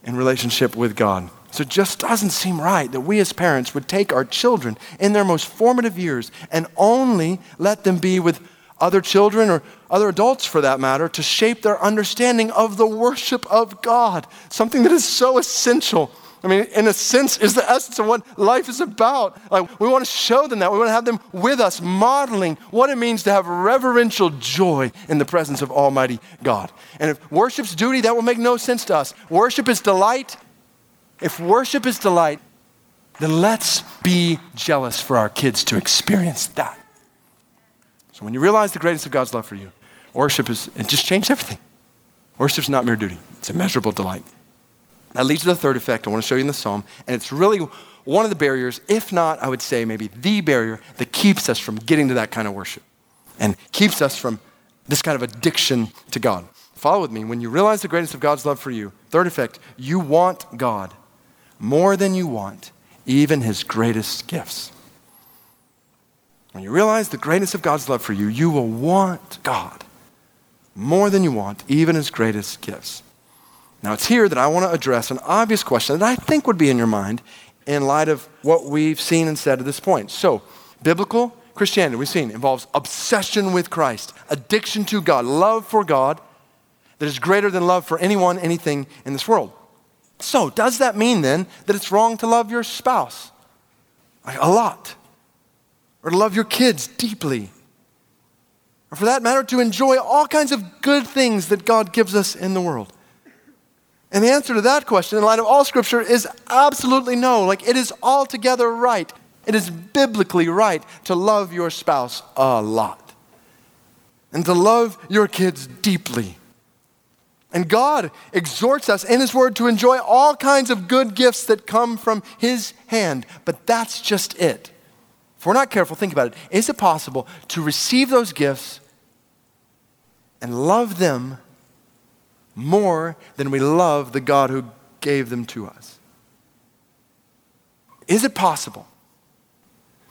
Speaker 8: in relationship with God. So it just doesn't seem right that we as parents would take our children in their most formative years and only let them be with other children or other adults for that matter to shape their understanding of the worship of God, something that is so essential. I mean, in a sense, is the essence of what life is about. Like, we want to show them that. We want to have them with us, modeling what it means to have reverential joy in the presence of Almighty God. And if worship's duty, that will make no sense to us. Worship is delight. If worship is delight, then let's be jealous for our kids to experience that. So when you realize the greatness of God's love for you, worship is, it just changed everything. Worship's not mere duty, it's immeasurable delight. That leads to the third effect I want to show you in the psalm, and it's really one of the barriers, if not, I would say maybe the barrier that keeps us from getting to that kind of worship and keeps us from this kind of addiction to God. Follow with me. When you realize the greatness of God's love for you, third effect, you want God more than you want even his greatest gifts. When you realize the greatness of God's love for you, you will want God more than you want even his greatest gifts. Now, it's here that I want to address an obvious question that I think would be in your mind in light of what we've seen and said at this point. So, biblical Christianity, we've seen, involves obsession with Christ, addiction to God, love for God that is greater than love for anyone, anything in this world. So, does that mean then that it's wrong to love your spouse? A lot or to love your kids deeply, or for that matter, to enjoy all kinds of good things that God gives us in the world? And the answer to that question, in light of all Scripture, is absolutely no. Like, it is altogether right. It is biblically right to love your spouse a lot and to love your kids deeply. And God exhorts us in His Word to enjoy all kinds of good gifts that come from His hand, but that's just it. If we're not careful, think about it. Is it possible to receive those gifts and love them more than we love the God who gave them to us? Is it possible?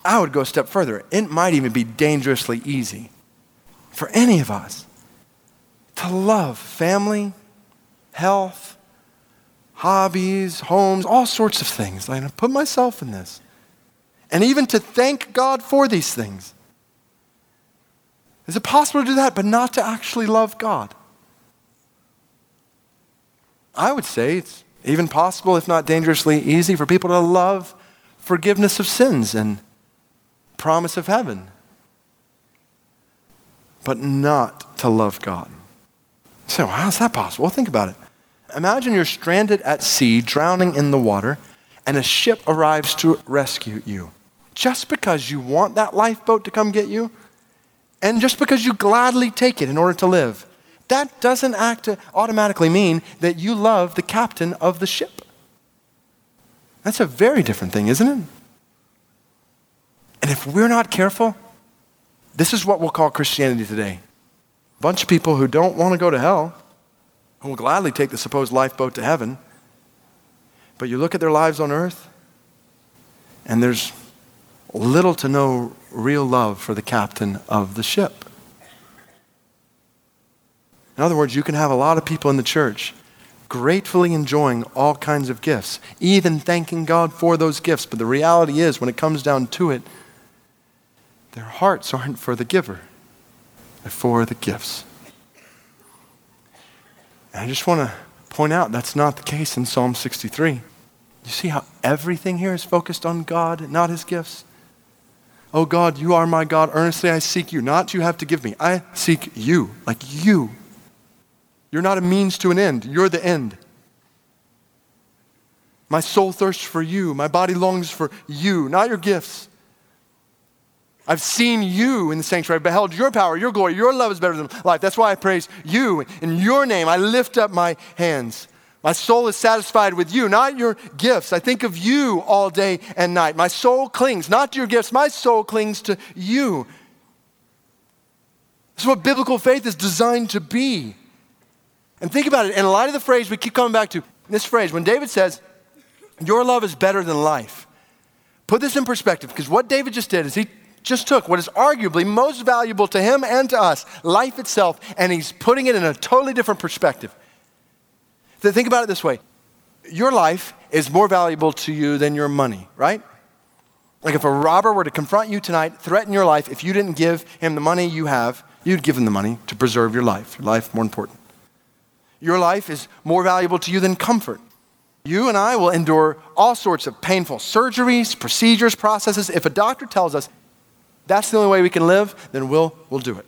Speaker 8: I would go a step further. It might even be dangerously easy for any of us to love family, health, hobbies, homes, all sorts of things. I put myself in this and even to thank God for these things. Is it possible to do that, but not to actually love God? I would say it's even possible, if not dangerously easy, for people to love forgiveness of sins and promise of heaven, but not to love God. So, how is that possible? Well, think about it. Imagine you're stranded at sea, drowning in the water, and a ship arrives to rescue you just because you want that lifeboat to come get you, and just because you gladly take it in order to live, that doesn't act uh, automatically mean that you love the captain of the ship. That's a very different thing, isn't it? And if we're not careful, this is what we'll call Christianity today. A bunch of people who don't want to go to hell, who will gladly take the supposed lifeboat to heaven, but you look at their lives on earth, and there's little to no real love for the captain of the ship. In other words, you can have a lot of people in the church gratefully enjoying all kinds of gifts, even thanking God for those gifts. But the reality is, when it comes down to it, their hearts aren't for the giver, they're for the gifts. And I just want to point out that's not the case in Psalm 63. You see how everything here is focused on God, not his gifts? Oh God, you are my God. Earnestly I seek you. Not you have to give me. I seek you, like you. You're not a means to an end, you're the end. My soul thirsts for you. My body longs for you, not your gifts. I've seen you in the sanctuary, I've beheld your power, your glory, your love is better than life. That's why I praise you. In your name, I lift up my hands. My soul is satisfied with you, not your gifts. I think of you all day and night. My soul clings, not to your gifts, my soul clings to you. This is what biblical faith is designed to be. And think about it in light of the phrase we keep coming back to this phrase, when David says, Your love is better than life. Put this in perspective because what David just did is he just took what is arguably most valuable to him and to us, life itself, and he's putting it in a totally different perspective. So Think about it this way your life is more valuable to you than your money, right? Like if a robber were to confront you tonight, threaten your life, if you didn't give him the money you have, you'd give him the money to preserve your life. Your life more important. Your life is more valuable to you than comfort. You and I will endure all sorts of painful surgeries, procedures, processes. If a doctor tells us that's the only way we can live, then we'll, we'll do it.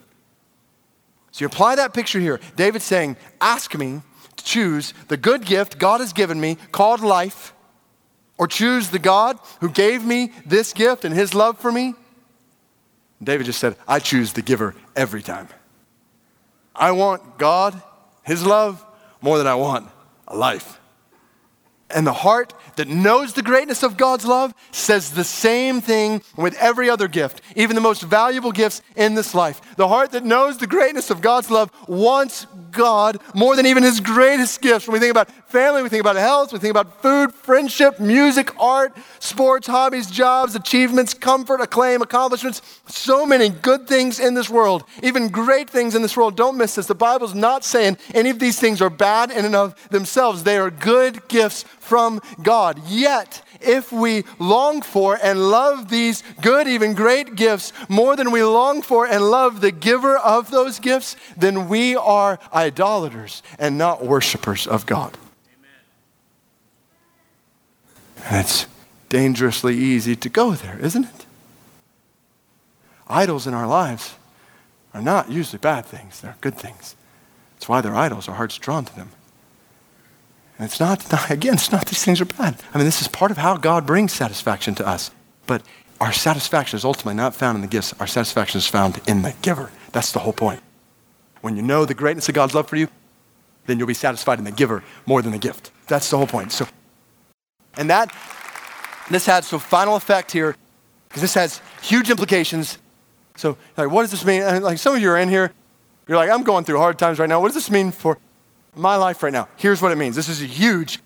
Speaker 8: So you apply that picture here. David's saying, Ask me to choose the good gift God has given me called life, or choose the God who gave me this gift and his love for me. David just said, I choose the giver every time. I want God, his love, more than I want a life. And the heart that knows the greatness of God's love says the same thing with every other gift, even the most valuable gifts in this life. The heart that knows the greatness of God's love wants God more than even his greatest gifts. When we think about family, we think about health, we think about food, friendship, music, art, sports, hobbies, jobs, achievements, comfort, acclaim, accomplishments. So many good things in this world, even great things in this world. Don't miss this. The Bible's not saying any of these things are bad in and of themselves, they are good gifts from God. Yet, if we long for and love these good, even great gifts more than we long for and love the giver of those gifts, then we are idolaters and not worshipers of God. And it's dangerously easy to go there, isn't it? Idols in our lives are not usually bad things, they're good things. That's why they're idols, our heart's drawn to them. And it's not, not, (laughs) again, it's not these things are bad. I mean, this is part of how God brings satisfaction to us. But our satisfaction is ultimately not found in the gifts, our satisfaction is found in the giver. That's the whole point. When you know the greatness of God's love for you, then you'll be satisfied in the giver more than the gift. That's the whole point. So, and that, this has so final effect here, because this has huge implications. So, like, what does this mean? like, some of you are in here, you're like, I'm going through hard times right now. What does this mean for my life right now. Here's what it means this is huge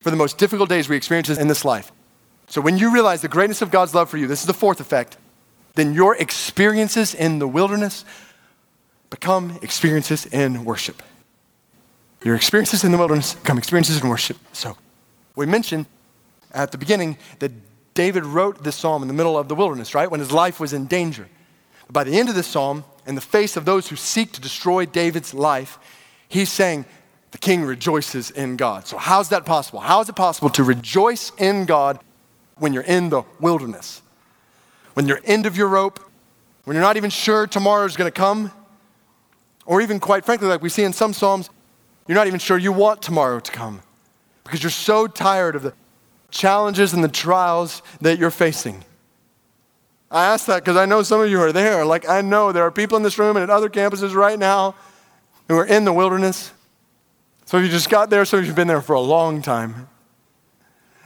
Speaker 8: for the most difficult days we experience in this life. So, when you realize the greatness of God's love for you, this is the fourth effect, then your experiences in the wilderness become experiences in worship. Your experiences in the wilderness become experiences in worship. So, we mentioned at the beginning that David wrote this psalm in the middle of the wilderness, right? When his life was in danger. By the end of this psalm, in the face of those who seek to destroy David's life, he's saying, the king rejoices in God. So, how's that possible? How is it possible to rejoice in God when you're in the wilderness? When you're end of your rope, when you're not even sure tomorrow's to come, or even quite frankly, like we see in some Psalms, you're not even sure you want tomorrow to come because you're so tired of the challenges and the trials that you're facing. I ask that because I know some of you are there. Like, I know there are people in this room and at other campuses right now who are in the wilderness. Some of you just got there, some of you have been there for a long time.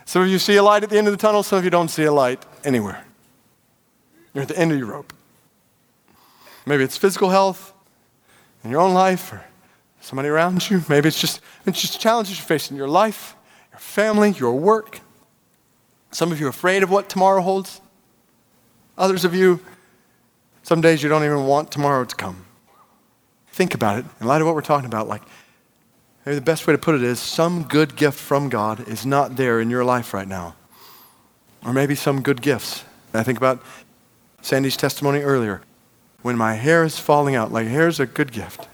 Speaker 8: Some of you see a light at the end of the tunnel, some of you don't see a light anywhere. You're at the end of your rope. Maybe it's physical health in your own life or somebody around you. Maybe it's just, it's just challenges you're facing in your life, your family, your work. Some of you are afraid of what tomorrow holds. Others of you, some days you don't even want tomorrow to come. Think about it in light of what we're talking about. Like, Maybe the best way to put it is some good gift from God is not there in your life right now. Or maybe some good gifts. I think about Sandy's testimony earlier. When my hair is falling out, like hair is a good gift.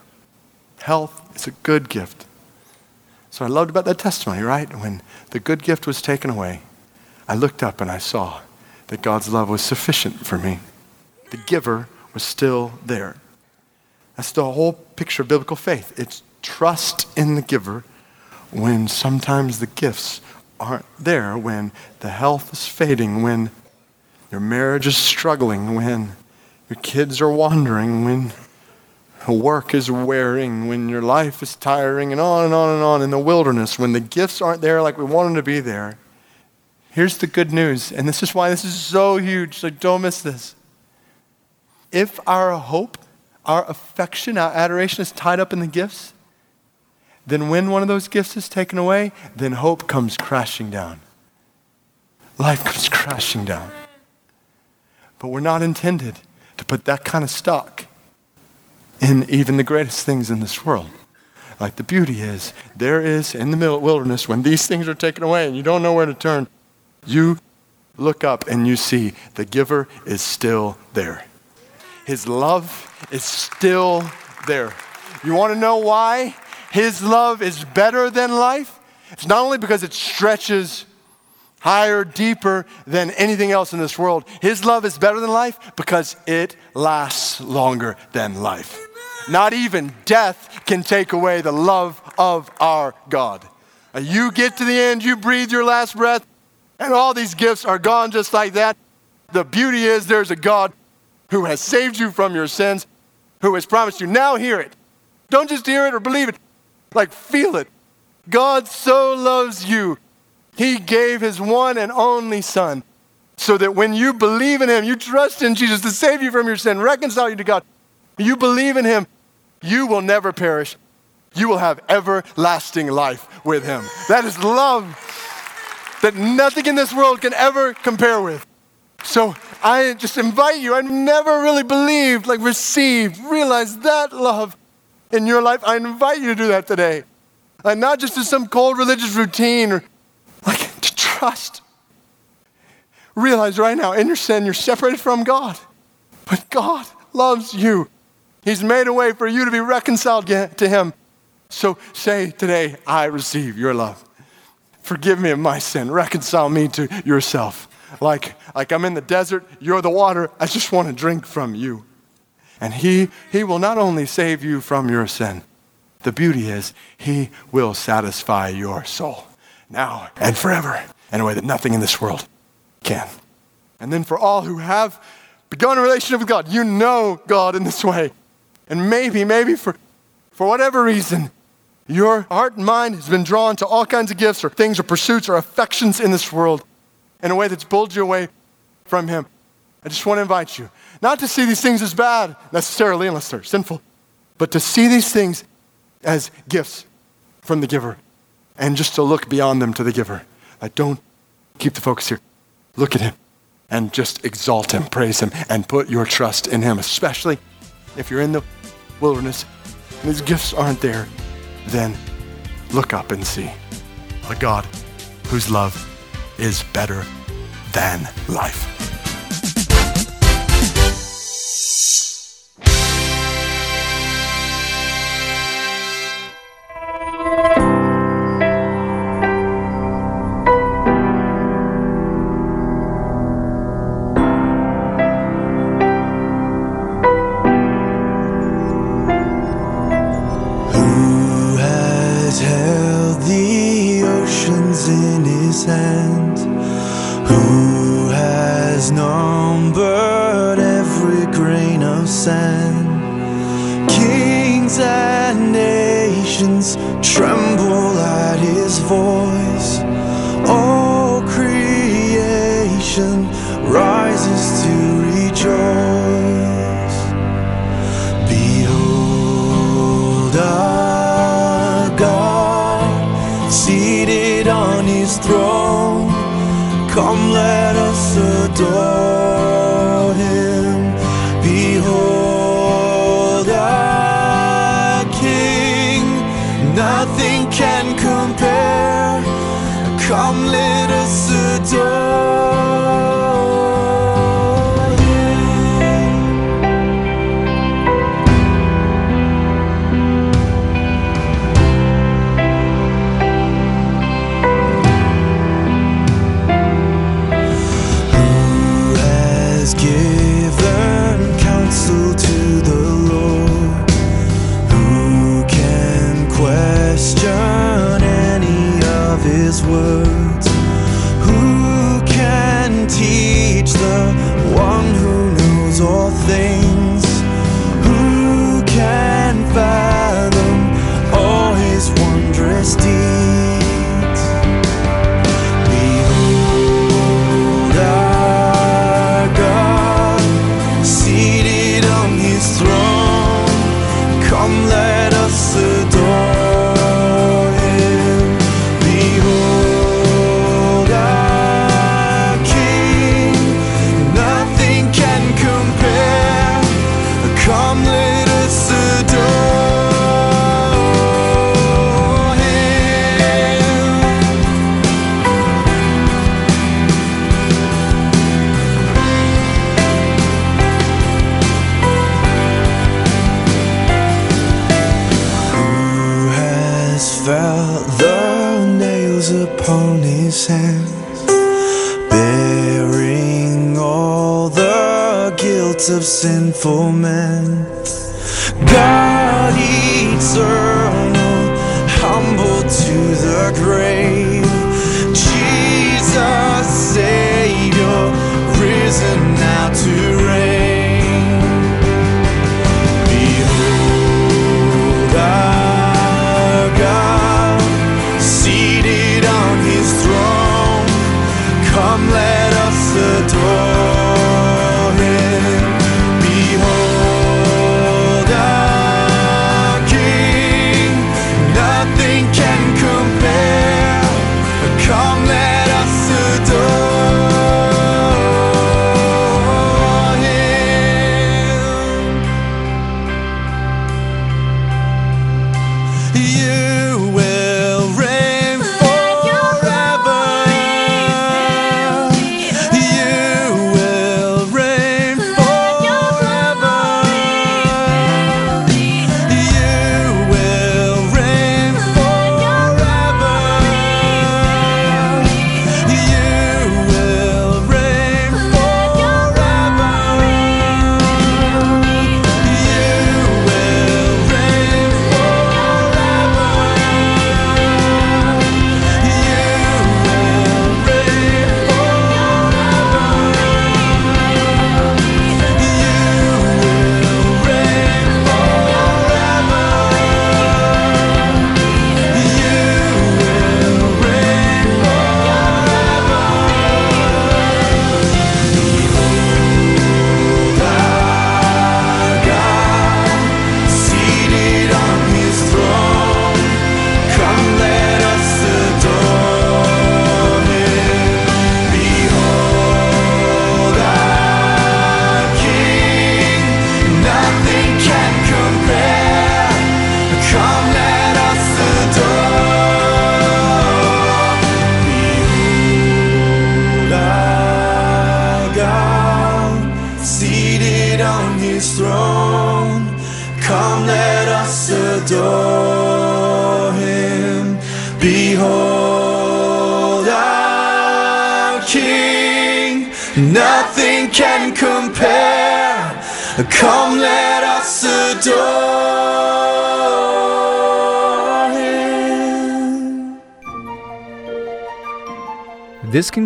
Speaker 8: Health is a good gift. So I loved about that testimony, right? When the good gift was taken away, I looked up and I saw that God's love was sufficient for me. The giver was still there. That's the whole picture of biblical faith. It's trust in the giver when sometimes the gifts aren't there, when the health is fading, when your marriage is struggling, when your kids are wandering, when work is wearing, when your life is tiring, and on and on and on in the wilderness, when the gifts aren't there like we want them to be there. Here's the good news, and this is why this is so huge. Like, don't miss this. If our hope, our affection, our adoration is tied up in the gifts, then when one of those gifts is taken away, then hope comes crashing down. Life comes crashing down. But we're not intended to put that kind of stock in even the greatest things in this world. Like the beauty is, there is in the wilderness, when these things are taken away and you don't know where to turn, you look up and you see the giver is still there. His love is still there. You want to know why his love is better than life? It's not only because it stretches higher, deeper than anything else in this world. His love is better than life because it lasts longer than life. Not even death can take away the love of our God. You get to the end, you breathe your last breath, and all these gifts are gone just like that. The beauty is there's a God who has saved you from your sins, who has promised you. Now hear it. Don't just hear it or believe it, like feel it. God so loves you he gave his one and only Son so that when you believe in him, you trust in Jesus to save you from your sin, reconcile you to God, you believe in him, you will never perish. You will have everlasting life with him. That is love that nothing in this world can ever compare with. So I just invite you, I never really believed, like received, realized that love in your life. I invite you to do that today. And not just as some cold religious routine or like (laughs) to trust. Realize right now, in your sin, you're separated from God. But God loves you. He's made a way for you to be reconciled to Him. So say today, I receive your love. Forgive me of my sin. Reconcile me to yourself. Like, like I'm in the desert, you're the water. I just want to drink from you. And he, he will not only save you from your sin, the beauty is, He will satisfy your soul now and forever in a way that nothing in this world can. And then for all who have begun a relationship with God, you know God in this way. And maybe, maybe for, for whatever reason, your heart and mind has been drawn to all kinds of gifts or things or pursuits or affections in this world in a way that's pulled you away from Him. I just want to invite you not to see these things as bad necessarily, unless they're sinful, but to see these things as gifts from the giver and just to look beyond them to the giver. Like, don't keep the focus here. Look at him and just exalt him, praise him, and put your trust in him, especially if you're in the wilderness and these gifts aren't there, then look up and see a God whose love is better than life.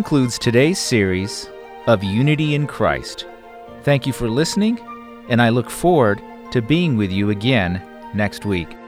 Speaker 1: concludes today's series of Unity in Christ. Thank you for listening, and I look forward to being with you again next week.